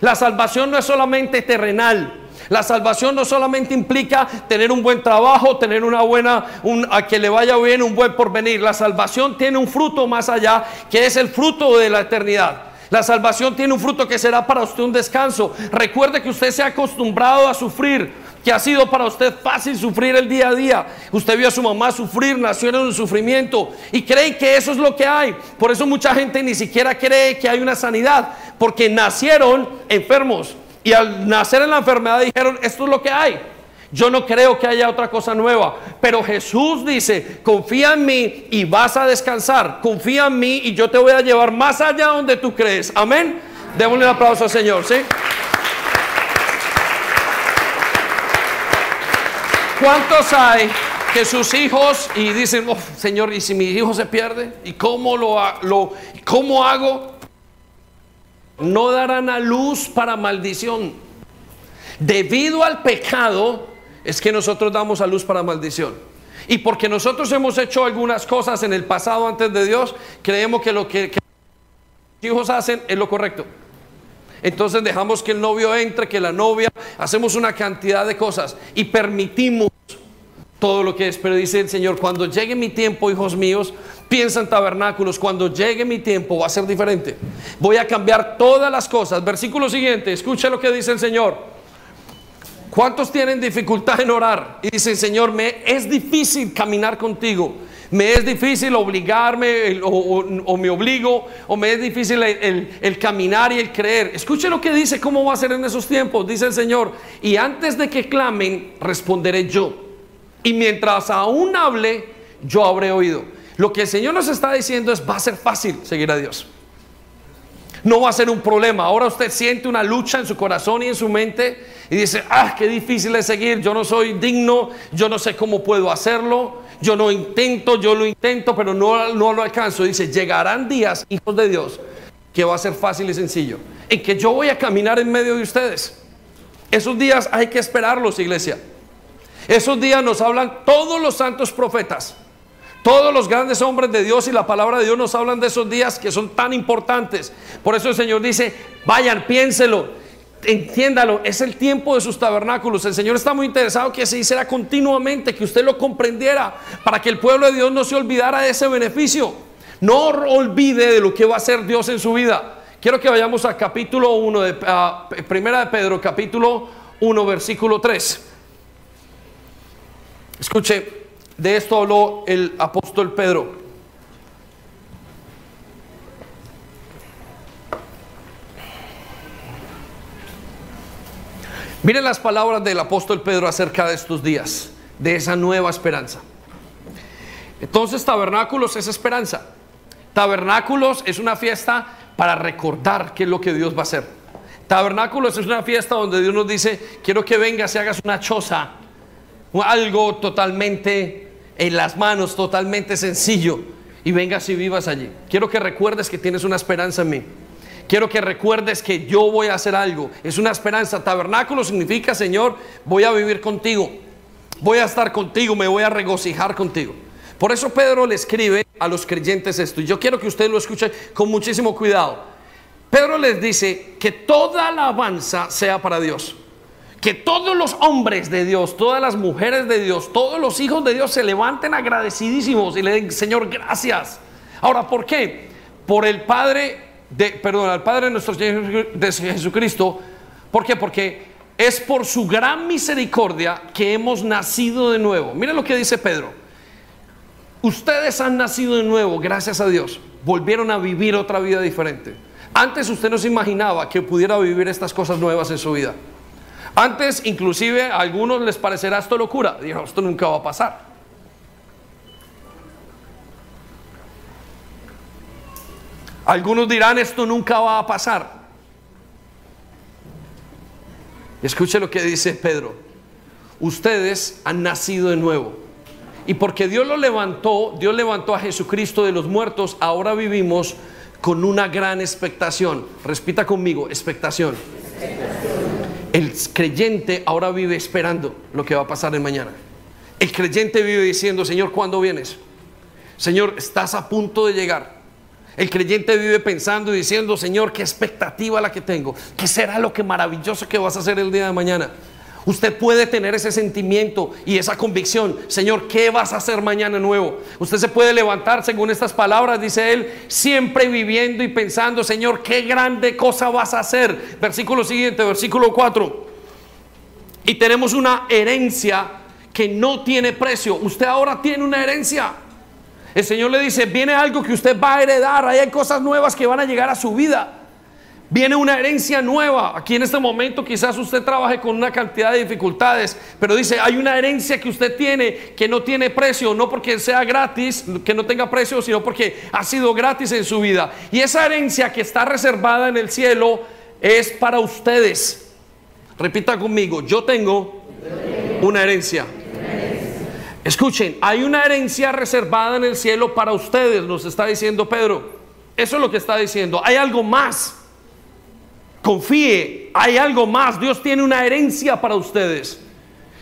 La salvación no es solamente terrenal. La salvación no solamente implica tener un buen trabajo, tener una buena, un, a que le vaya bien, un buen porvenir. La salvación tiene un fruto más allá, que es el fruto de la eternidad. La salvación tiene un fruto que será para usted un descanso. Recuerde que usted se ha acostumbrado a sufrir, que ha sido para usted fácil sufrir el día a día. Usted vio a su mamá sufrir, nació en un sufrimiento y cree que eso es lo que hay. Por eso mucha gente ni siquiera cree que hay una sanidad, porque nacieron enfermos y al nacer en la enfermedad dijeron, esto es lo que hay. Yo no creo que haya otra cosa nueva. Pero Jesús dice, confía en mí y vas a descansar. Confía en mí y yo te voy a llevar más allá donde tú crees. Amén. Démosle un aplauso al Señor, ¿sí? ¿Cuántos hay que sus hijos y dicen, oh, Señor, ¿y si mi hijo se pierde? ¿Y cómo lo, lo cómo hago? No darán a luz para maldición. Debido al pecado, es que nosotros damos a luz para maldición. Y porque nosotros hemos hecho algunas cosas en el pasado antes de Dios, creemos que lo que, los hijos hacen es lo correcto. Entonces dejamos que el novio entre, que la novia, hacemos una cantidad de cosas y permitimos todo lo que es. Pero dice el Señor, cuando llegue mi tiempo, hijos míos, piensa en tabernáculos, cuando llegue mi tiempo va a ser diferente. Voy a cambiar todas las cosas. Versículo siguiente, escucha lo que dice el Señor. ¿Cuántos tienen dificultad en orar? Y dicen, Señor, me es difícil caminar contigo. Me es difícil obligarme o, me obligo o me es difícil el, el, caminar y el creer. Escuche lo que dice, cómo va a ser en esos tiempos. Dice el Señor, y antes de que clamen, responderé yo. Y mientras aún hable, yo habré oído. Lo que el Señor nos está diciendo es, va a ser fácil seguir a Dios. No va a ser un problema. Ahora usted siente una lucha en su corazón y en su mente y dice, ah, qué difícil es seguir, yo no soy digno, yo no sé cómo puedo hacerlo, yo no intento, yo lo intento, pero no, no lo alcanzo. Dice, llegarán días, hijos de Dios, que va a ser fácil y sencillo, en que yo voy a caminar en medio de ustedes. Esos días hay que esperarlos, iglesia. Esos días nos hablan todos los santos profetas. Todos los grandes hombres de Dios y la palabra de Dios nos hablan de esos días que son tan importantes. Por eso el Señor dice, vayan, piénselo entiéndalo, es el tiempo de sus tabernáculos. El Señor está muy interesado que se hiciera continuamente, que usted lo comprendiera, para que el pueblo de Dios no se olvidara de ese beneficio. No olvide de lo que va a hacer Dios en su vida. Quiero que vayamos al capítulo 1 de Primera de Pedro, capítulo 1, versículo 3. Escuche, de esto habló el apóstol Pedro. Miren las palabras del apóstol Pedro acerca de estos días, de esa nueva esperanza. Entonces, tabernáculos es esperanza. Tabernáculos es una fiesta para recordar qué es lo que Dios va a hacer. Tabernáculos es una fiesta donde Dios nos dice, quiero que vengas y hagas una choza, algo totalmente en las manos, totalmente sencillo, y vengas y vivas allí. Quiero que recuerdes que tienes una esperanza en mí. Quiero que recuerdes que yo voy a hacer algo. Es una esperanza. Tabernáculo significa, Señor, voy a vivir contigo. Voy a estar contigo, me voy a regocijar contigo. Por eso Pedro le escribe a los creyentes esto. Y yo quiero que usted lo escuche con muchísimo cuidado. Pedro les dice que toda alabanza sea para Dios. Que todos los hombres de Dios, todas las mujeres de Dios, todos los hijos de Dios se levanten agradecidísimos y le den, Señor, gracias. Ahora, ¿por qué? Por el Padre de, perdón, al Padre de nuestro Señor de Jesucristo. ¿Por qué? Porque es por su gran misericordia que hemos nacido de nuevo. Miren lo que dice Pedro. Ustedes han nacido de nuevo, gracias a Dios. Volvieron a vivir otra vida diferente. Antes usted no se imaginaba que pudiera vivir estas cosas nuevas en su vida. Antes, inclusive, a algunos les parecerá esto locura. Dijeron, esto nunca va a pasar. Algunos dirán, esto nunca va a pasar. Escuche lo que dice Pedro. Ustedes han nacido de nuevo. Y porque Dios lo levantó, Dios levantó a Jesucristo de los muertos, ahora vivimos con una gran expectación. Respita conmigo, expectación. El creyente ahora vive esperando lo que va a pasar en mañana. El creyente vive diciendo, Señor, ¿cuándo vienes? Señor, estás a punto de llegar. El creyente vive pensando y diciendo, Señor, qué expectativa la que tengo. ¿Qué será lo que maravilloso que vas a hacer el día de mañana? Usted puede tener ese sentimiento y esa convicción, Señor, ¿qué vas a hacer mañana nuevo? Usted se puede levantar según estas palabras, dice él, siempre viviendo y pensando, Señor, ¿qué grande cosa vas a hacer? Versículo siguiente, versículo 4. Y tenemos una herencia que no tiene precio. Usted ahora tiene una herencia. El Señor le dice, viene algo que usted va a heredar, hay cosas nuevas que van a llegar a su vida. Viene una herencia nueva. Aquí en este momento quizás usted trabaje con una cantidad de dificultades, pero dice, hay una herencia que usted tiene que no tiene precio, no porque sea gratis, que no tenga precio, sino porque ha sido gratis en su vida. Y esa herencia que está reservada en el cielo es para ustedes. Repita conmigo, yo tengo una herencia. Escuchen, hay una herencia reservada en el cielo para ustedes, nos está diciendo Pedro. Eso es lo que está diciendo. Hay algo más. Confíe, hay algo más. Dios tiene una herencia para ustedes.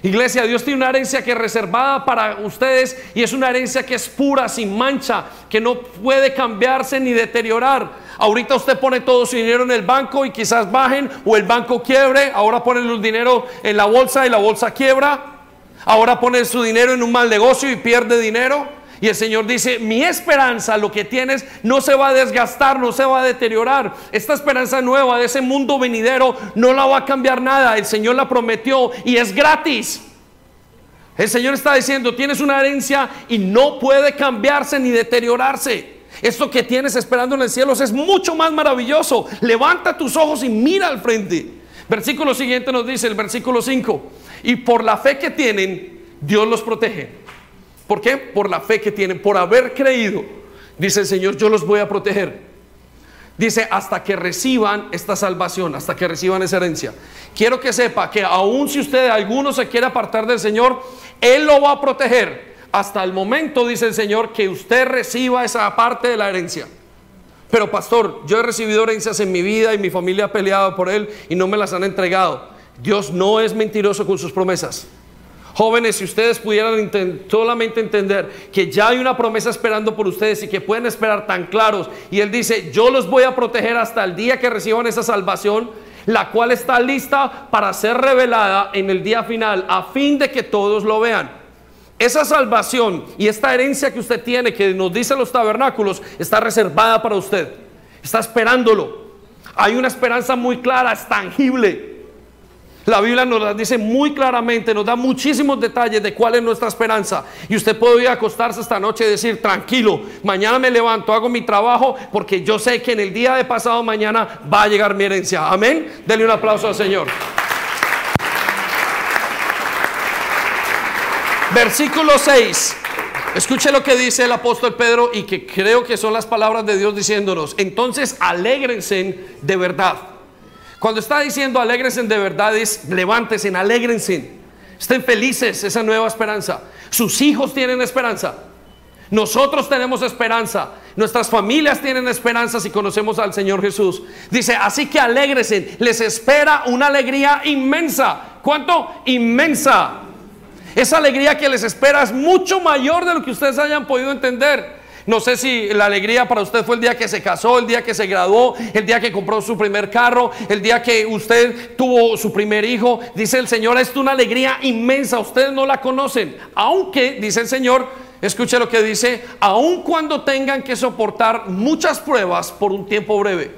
Iglesia, Dios tiene una herencia que es reservada para ustedes y es una herencia que es pura, sin mancha, que no puede cambiarse ni deteriorar. Ahorita usted pone todo su dinero en el banco y quizás bajen o el banco quiebre. Ahora ponen el dinero en la bolsa y la bolsa quiebra. Ahora pone su dinero en un mal negocio y pierde dinero. Y el Señor dice, mi esperanza, lo que tienes, no se va a desgastar, no se va a deteriorar. Esta esperanza nueva de ese mundo venidero no la va a cambiar nada. El Señor la prometió y es gratis. El Señor está diciendo, tienes una herencia y no puede cambiarse ni deteriorarse. Esto que tienes esperando en el cielo es mucho más maravilloso. Levanta tus ojos y mira al frente. Versículo siguiente nos dice, el versículo 5, y por la fe que tienen, Dios los protege. ¿Por qué? Por la fe que tienen, por haber creído. Dice el Señor, yo los voy a proteger. Dice, hasta que reciban esta salvación, hasta que reciban esa herencia. Quiero que sepa que aun si usted, alguno se quiere apartar del Señor, Él lo va a proteger. Hasta el momento, dice el Señor, que usted reciba esa parte de la herencia. Pero pastor, yo he recibido herencias en mi vida y mi familia ha peleado por Él y no me las han entregado. Dios no es mentiroso con sus promesas. Jóvenes, si ustedes pudieran solamente entender que ya hay una promesa esperando por ustedes y que pueden esperar tan claros, y Él dice, yo los voy a proteger hasta el día que reciban esa salvación, la cual está lista para ser revelada en el día final, a fin de que todos lo vean. Esa salvación y esta herencia que usted tiene, que nos dicen los tabernáculos, está reservada para usted. Está esperándolo. Hay una esperanza muy clara, es tangible. La Biblia nos la dice muy claramente, nos da muchísimos detalles de cuál es nuestra esperanza. Y usted puede acostarse esta noche y decir, tranquilo, mañana me levanto, hago mi trabajo, porque yo sé que en el día de pasado mañana va a llegar mi herencia. Amén. Denle un aplauso al Señor. Versículo 6. Escuche lo que dice el apóstol Pedro y que creo que son las palabras de Dios diciéndonos. Entonces, alégrense de verdad. Cuando está diciendo alégrense de verdad es levántense, alégrense. Estén felices, esa nueva esperanza. Sus hijos tienen esperanza. Nosotros tenemos esperanza. Nuestras familias tienen esperanza si conocemos al Señor Jesús. Dice, así que alégrense. Les espera una alegría inmensa. ¿Cuánto? Inmensa. Esa alegría que les espera es mucho mayor de lo que ustedes hayan podido entender. No sé si la alegría para usted fue el día que se casó, el día que se graduó, el día que compró su primer carro, el día que usted tuvo su primer hijo. Dice el Señor, es una alegría inmensa, ustedes no la conocen. Aunque, dice el Señor, escuche lo que dice, aun cuando tengan que soportar muchas pruebas por un tiempo breve.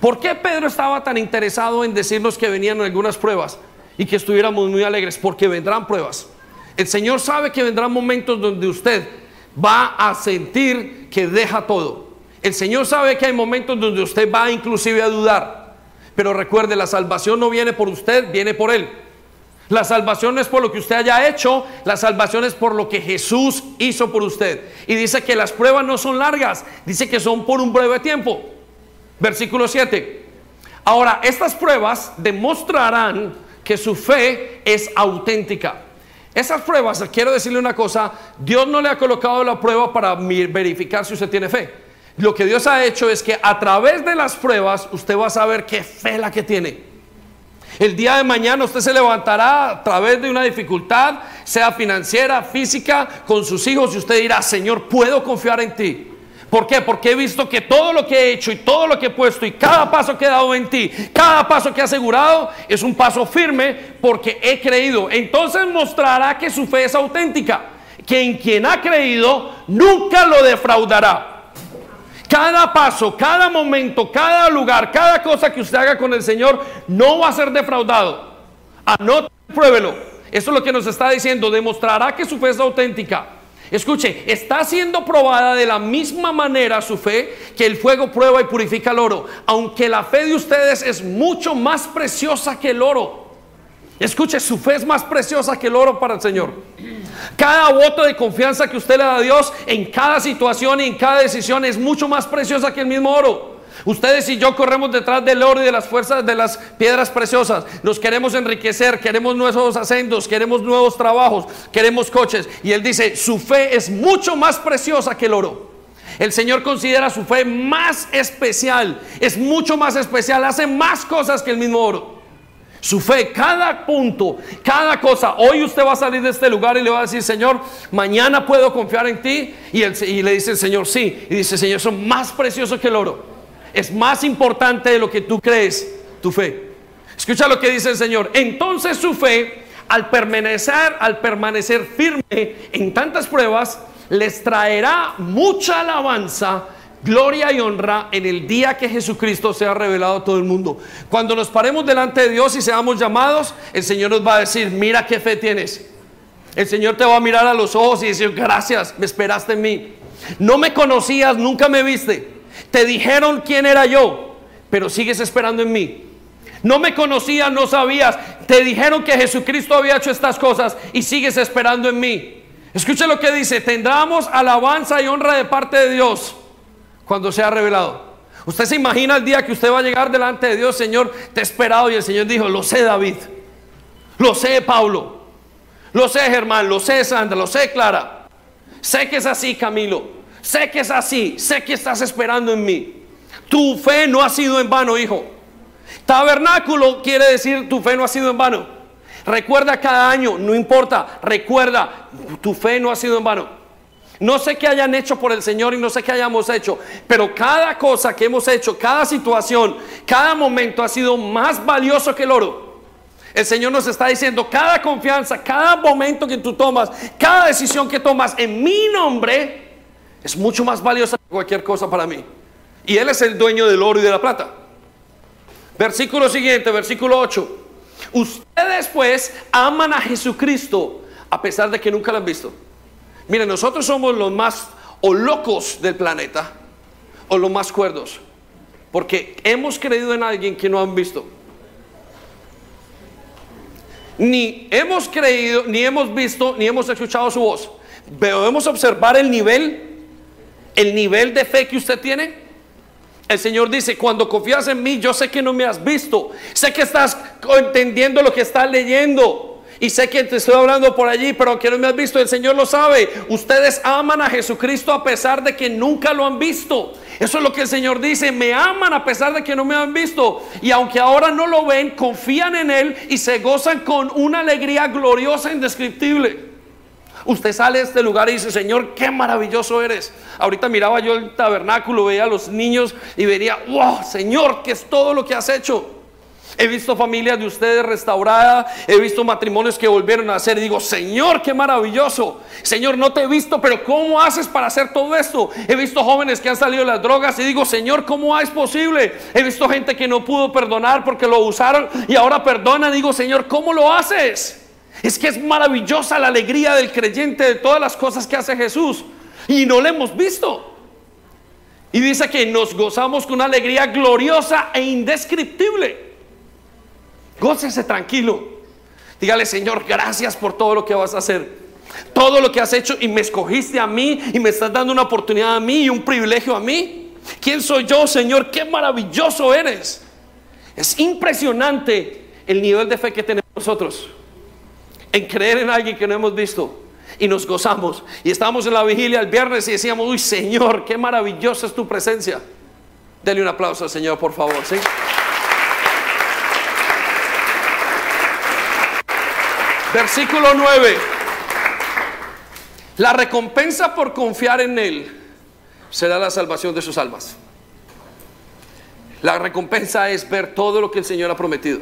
¿Por qué Pedro estaba tan interesado en decirnos que venían algunas pruebas y que estuviéramos muy alegres? Porque vendrán pruebas. El Señor sabe que vendrán momentos donde usted va a sentir que deja todo. El Señor sabe que hay momentos donde usted va inclusive a dudar. Pero recuerde, la salvación no viene por usted, viene por Él. La salvación no es por lo que usted haya hecho, la salvación es por lo que Jesús hizo por usted. Y dice que las pruebas no son largas, dice que son por un breve tiempo. Versículo 7. Ahora, estas pruebas demostrarán que su fe es auténtica. Esas pruebas, quiero decirle una cosa, Dios no le ha colocado la prueba para verificar si usted tiene fe. Lo que Dios ha hecho es que a través de las pruebas usted va a saber qué fe la que tiene. El día de mañana usted se levantará a través de una dificultad, sea financiera, física, con sus hijos, y usted dirá, Señor, puedo confiar en ti. ¿Por qué? Porque he visto que todo lo que he hecho y todo lo que he puesto y cada paso que he dado en ti, cada paso que he asegurado, es un paso firme porque he creído. Entonces mostrará que su fe es auténtica, que en quien ha creído nunca lo defraudará. Cada paso, cada momento, cada lugar, cada cosa que usted haga con el Señor no va a ser defraudado. Anote, pruébelo. Eso es lo que nos está diciendo. Demostrará que su fe es auténtica. Escuche, está siendo probada de la misma manera su fe que el fuego prueba y purifica el oro. Aunque la fe de ustedes es mucho más preciosa que el oro. Escuche, su fe es más preciosa que el oro para el Señor. Cada voto de confianza que usted le da a Dios en cada situación y en cada decisión es mucho más preciosa que el mismo oro. Ustedes y yo corremos detrás del oro y de las fuerzas de las piedras preciosas. Nos queremos enriquecer, queremos nuevos acentos, queremos nuevos trabajos, queremos coches. Y Él dice, su fe es mucho más preciosa que el oro. El Señor considera su fe más especial, es mucho más especial, hace más cosas que el mismo oro. Su fe, cada punto, cada cosa. Hoy usted va a salir de este lugar y le va a decir, Señor, mañana puedo confiar en ti. Y, y le dice el Señor, sí. Y dice, Señor, son más preciosos que el oro. Es más importante de lo que tú crees, tu fe. Escucha lo que dice el Señor. Entonces su fe, al permanecer, al permanecer firme en tantas pruebas, les traerá mucha alabanza gloria y honra en el día que Jesucristo sea revelado a todo el mundo. Cuando nos paremos delante de Dios y seamos llamados, el Señor nos va a decir, mira qué fe tienes. El Señor te va a mirar a los ojos y decir, gracias, me esperaste en mí. No me conocías, nunca me viste. Te dijeron quién era yo, pero sigues esperando en mí. No me conocías, no sabías. Te dijeron que Jesucristo había hecho estas cosas y sigues esperando en mí. Escucha lo que dice, tendremos alabanza y honra de parte de Dios cuando sea revelado. Usted se imagina el día que usted va a llegar delante de Dios, Señor, te he esperado y el Señor dijo, lo sé David, lo sé Pablo, lo sé Germán, lo sé Sandra, lo sé Clara, sé que es así Camilo, sé que es así, sé que estás esperando en mí. Tu fe no ha sido en vano, hijo. Tabernáculo quiere decir tu fe no ha sido en vano. Recuerda cada año, no importa, recuerda, tu fe no ha sido en vano. No sé qué hayan hecho por el Señor y no sé qué hayamos hecho, pero cada cosa que hemos hecho, cada situación, cada momento ha sido más valioso que el oro. El Señor nos está diciendo, cada confianza, cada momento que tú tomas, cada decisión que tomas en mi nombre, es mucho más valiosa que cualquier cosa para mí. Y Él es el dueño del oro y de la plata. Versículo siguiente, versículo 8. Ustedes pues aman a Jesucristo a pesar de que nunca lo han visto. Mire, nosotros somos los más o locos del planeta o los más cuerdos. Porque hemos creído en alguien que no han visto. Ni hemos creído, ni hemos visto, ni hemos escuchado su voz. Debemos observar el nivel, el nivel de fe que usted tiene. El Señor dice, cuando confías en mí, yo sé que no me has visto. Sé que estás entendiendo lo que estás leyendo. Y sé que te estoy hablando por allí, pero que no me has visto, el Señor lo sabe. Ustedes aman a Jesucristo a pesar de que nunca lo han visto. Eso es lo que el Señor dice, me aman a pesar de que no me han visto. Y aunque ahora no lo ven, confían en Él y se gozan con una alegría gloriosa, indescriptible. Usted sale de este lugar y dice, Señor, qué maravilloso eres. Ahorita miraba yo el tabernáculo, veía a los niños y vería, wow, Señor, ¿qué es todo lo que has hecho? He visto familias de ustedes restauradas, he visto matrimonios que volvieron a hacer y digo, Señor, qué maravilloso. Señor, no te he visto, pero ¿cómo haces para hacer todo esto? He visto jóvenes que han salido de las drogas y digo, Señor, ¿cómo es posible? He visto gente que no pudo perdonar porque lo usaron y ahora perdona. Digo, Señor, ¿cómo lo haces? Es que es maravillosa la alegría del creyente de todas las cosas que hace Jesús y no le hemos visto. Y dice que nos gozamos con una alegría gloriosa e indescriptible. Gócese tranquilo. Dígale, Señor, gracias por todo lo que vas a hacer. Todo lo que has hecho y me escogiste a mí y me estás dando una oportunidad a mí y un privilegio a mí. ¿Quién soy yo, Señor? Qué maravilloso eres. Es impresionante el nivel de fe que tenemos nosotros en creer en alguien que no hemos visto y nos gozamos. Y estamos en la vigilia el viernes y decíamos, uy Señor, qué maravillosa es tu presencia. Dele un aplauso al Señor, por favor. ¿sí? Versículo 9. La recompensa por confiar en Él será la salvación de sus almas. La recompensa es ver todo lo que el Señor ha prometido.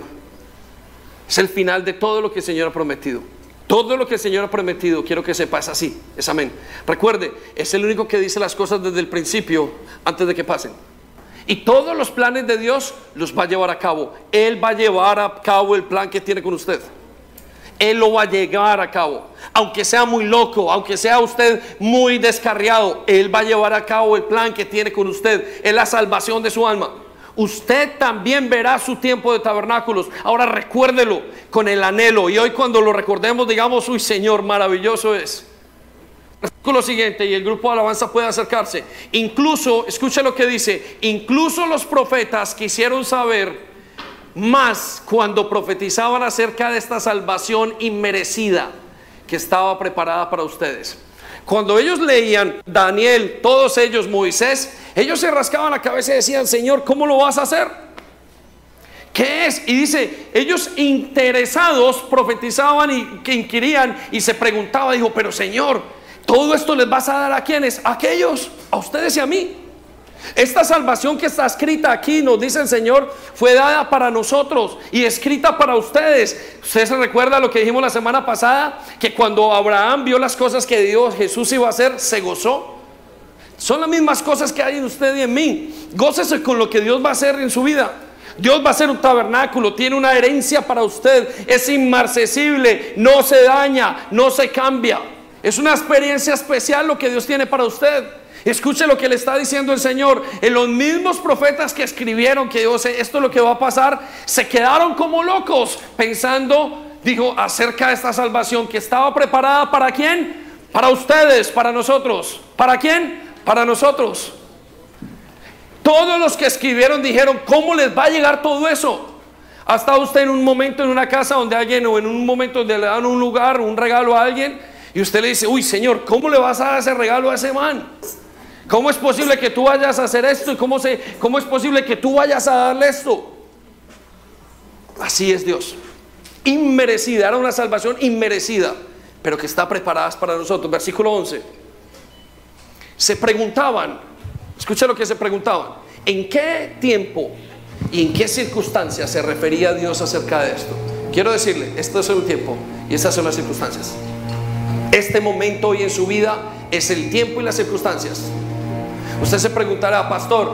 Es el final de todo lo que el Señor ha prometido. Todo lo que el Señor ha prometido, quiero que sepas así, es amén. Recuerde, es el único que dice las cosas desde el principio, antes de que pasen. Y todos los planes de Dios los va a llevar a cabo. Él va a llevar a cabo el plan que tiene con usted. Él lo va a llevar a cabo. Aunque sea muy loco, aunque sea usted muy descarriado, Él va a llevar a cabo el plan que tiene con usted. Es la salvación de su alma usted también verá su tiempo de tabernáculos. Ahora recuérdelo con el anhelo. Y hoy cuando lo recordemos, digamos, uy Señor, maravilloso es. Versículo siguiente, y el grupo de alabanza puede acercarse. Incluso, escuche lo que dice, incluso los profetas quisieron saber más cuando profetizaban acerca de esta salvación inmerecida que estaba preparada para ustedes. Cuando ellos leían Daniel, todos ellos, Moisés, ellos se rascaban la cabeza y decían, Señor, ¿cómo lo vas a hacer? ¿Qué es? Y dice, ellos interesados profetizaban y inquirían y se preguntaban, dijo, pero Señor, todo esto les vas a dar a quienes? A aquellos, a ustedes y a mí. Esta salvación que está escrita aquí, nos dice el Señor, fue dada para nosotros y escrita para ustedes. Usted se recuerda lo que dijimos la semana pasada, que cuando Abraham vio las cosas que Dios Jesús iba a hacer, se gozó. Son las mismas cosas que hay en usted y en mí. Gócese con lo que Dios va a hacer en su vida. Dios va a ser un tabernáculo, tiene una herencia para usted, es inmarcesible, no se daña, no se cambia. Es una experiencia especial lo que Dios tiene para usted. Escuche lo que le está diciendo el Señor. En los mismos profetas que escribieron que Dios, esto es lo que va a pasar, se quedaron como locos pensando, dijo, acerca de esta salvación que estaba preparada para quién? Para ustedes, para nosotros. ¿Para quién? Para nosotros. Todos los que escribieron dijeron, ¿cómo les va a llegar todo eso? ¿Ha estado usted en un momento en una casa donde alguien o en un momento donde le dan un lugar, un regalo a alguien y usted le dice, uy Señor, ¿cómo le vas a dar ese regalo a ese man? ¿Cómo es posible que tú vayas a hacer esto? ¿Y cómo, se, cómo es posible que tú vayas a darle esto? Así es Dios. Inmerecida, era una salvación inmerecida, pero que está preparada para nosotros. Versículo 11. Se preguntaban, escucha lo que se preguntaban, ¿en qué tiempo y en qué circunstancias se refería Dios acerca de esto? Quiero decirle, esto es un tiempo y estas son las circunstancias. Este momento hoy en su vida es el tiempo y las circunstancias. Usted se preguntará, pastor,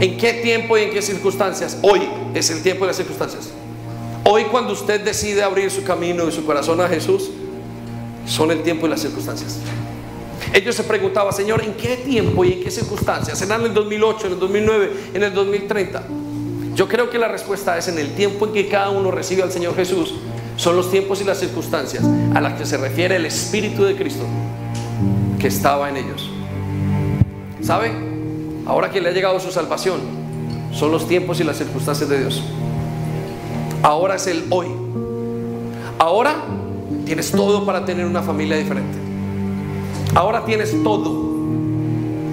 ¿en qué tiempo y en qué circunstancias? Hoy es el tiempo y las circunstancias. Hoy cuando usted decide abrir su camino y su corazón a Jesús, son el tiempo y las circunstancias. Ellos se preguntaban, Señor, ¿en qué tiempo y en qué circunstancias? ¿Será en el 2008, en el 2009, en el 2030? Yo creo que la respuesta es en el tiempo en que cada uno recibe al Señor Jesús. Son los tiempos y las circunstancias a las que se refiere el Espíritu de Cristo que estaba en ellos. ¿Sabe? Ahora que le ha llegado su salvación, son los tiempos y las circunstancias de Dios. Ahora es el hoy. Ahora tienes todo para tener una familia diferente. Ahora tienes todo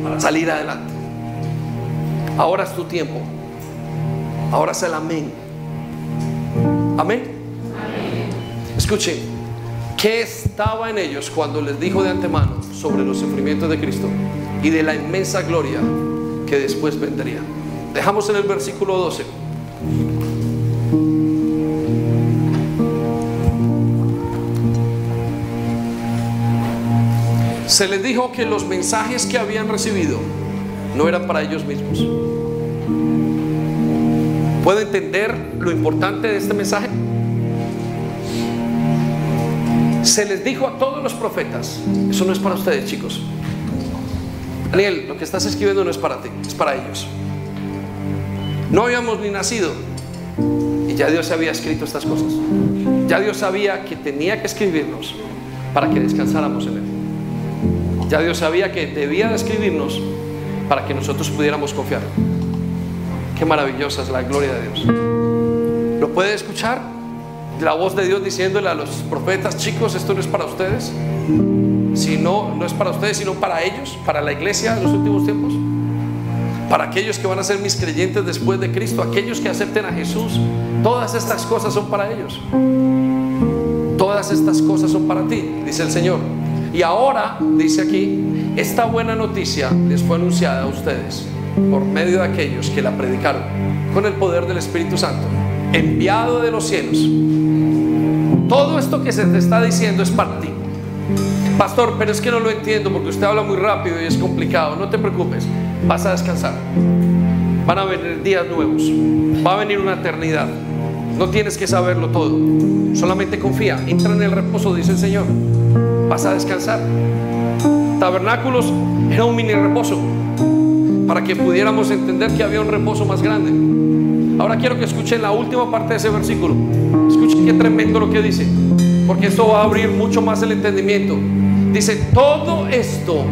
para salir adelante. Ahora es tu tiempo. Ahora es el amén. Amén. Escuchen, ¿qué estaba en ellos cuando les dijo de antemano sobre los sufrimientos de Cristo? Y de la inmensa gloria que después vendría. Dejamos en el versículo 12. Se les dijo que los mensajes que habían recibido no eran para ellos mismos. ¿Puede entender lo importante de este mensaje? Se les dijo a todos los profetas, eso no es para ustedes chicos, Daniel, lo que estás escribiendo no es para ti, es para ellos. No habíamos ni nacido y ya Dios había escrito estas cosas. Ya Dios sabía que tenía que escribirnos para que descansáramos en Él. Ya Dios sabía que debía de escribirnos para que nosotros pudiéramos confiar. Qué maravillosa es la gloria de Dios. ¿Lo puede escuchar? La voz de Dios diciéndole a los profetas, chicos, esto no es para ustedes si no, no es para ustedes, sino para ellos, para la iglesia en los últimos tiempos, para aquellos que van a ser mis creyentes después de Cristo, aquellos que acepten a Jesús, todas estas cosas son para ellos. Todas estas cosas son para ti, dice el Señor. Y ahora, dice aquí, esta buena noticia les fue anunciada a ustedes por medio de aquellos que la predicaron con el poder del Espíritu Santo, enviado de los cielos. Todo esto que se te está diciendo es para ti. Pastor, pero es que no lo entiendo porque usted habla muy rápido y es complicado. No te preocupes, vas a descansar. Van a venir días nuevos. Va a venir una eternidad. No tienes que saberlo todo. Solamente confía. Entra en el reposo, dice el Señor. Vas a descansar. Tabernáculos era un mini reposo para que pudiéramos entender que había un reposo más grande. Ahora quiero que escuchen la última parte de ese versículo. Escuchen qué tremendo lo que dice, porque esto va a abrir mucho más el entendimiento. Dice, todo esto,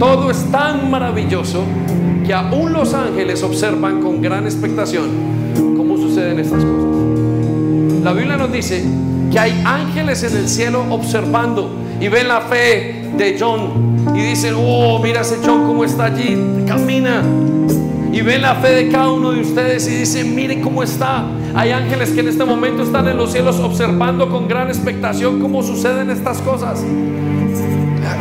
todo es tan maravilloso que aún los ángeles observan con gran expectación cómo suceden estas cosas. La Biblia nos dice que hay ángeles en el cielo observando y ven la fe de John y dicen, oh, mira ese John cómo está allí, camina. Y ven la fe de cada uno de ustedes y dicen, miren cómo está. Hay ángeles que en este momento están en los cielos observando con gran expectación cómo suceden estas cosas.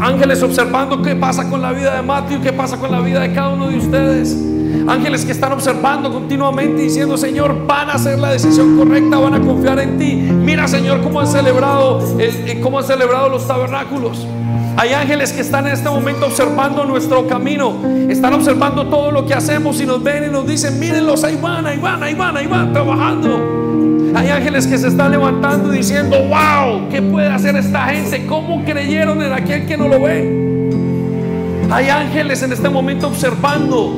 Ángeles observando qué pasa con la vida de Matthew, qué pasa con la vida de cada uno de ustedes. Ángeles que están observando continuamente diciendo, Señor, van a hacer la decisión correcta, van a confiar en ti. Mira, Señor, cómo han celebrado, cómo han celebrado los tabernáculos. Hay ángeles que están en este momento observando nuestro camino. Están observando todo lo que hacemos y nos ven y nos dicen, mírenlos, ahí van, ahí van, ahí van, ahí van, trabajando. Hay ángeles que se están levantando y diciendo, wow, ¿qué puede hacer esta gente? ¿Cómo creyeron en aquel que no lo ve? Hay ángeles en este momento observando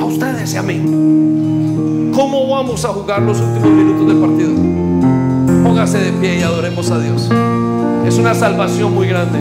a ustedes y a mí. ¿Cómo vamos a jugar los últimos minutos del partido? Póngase de pie y adoremos a Dios. Es una salvación muy grande.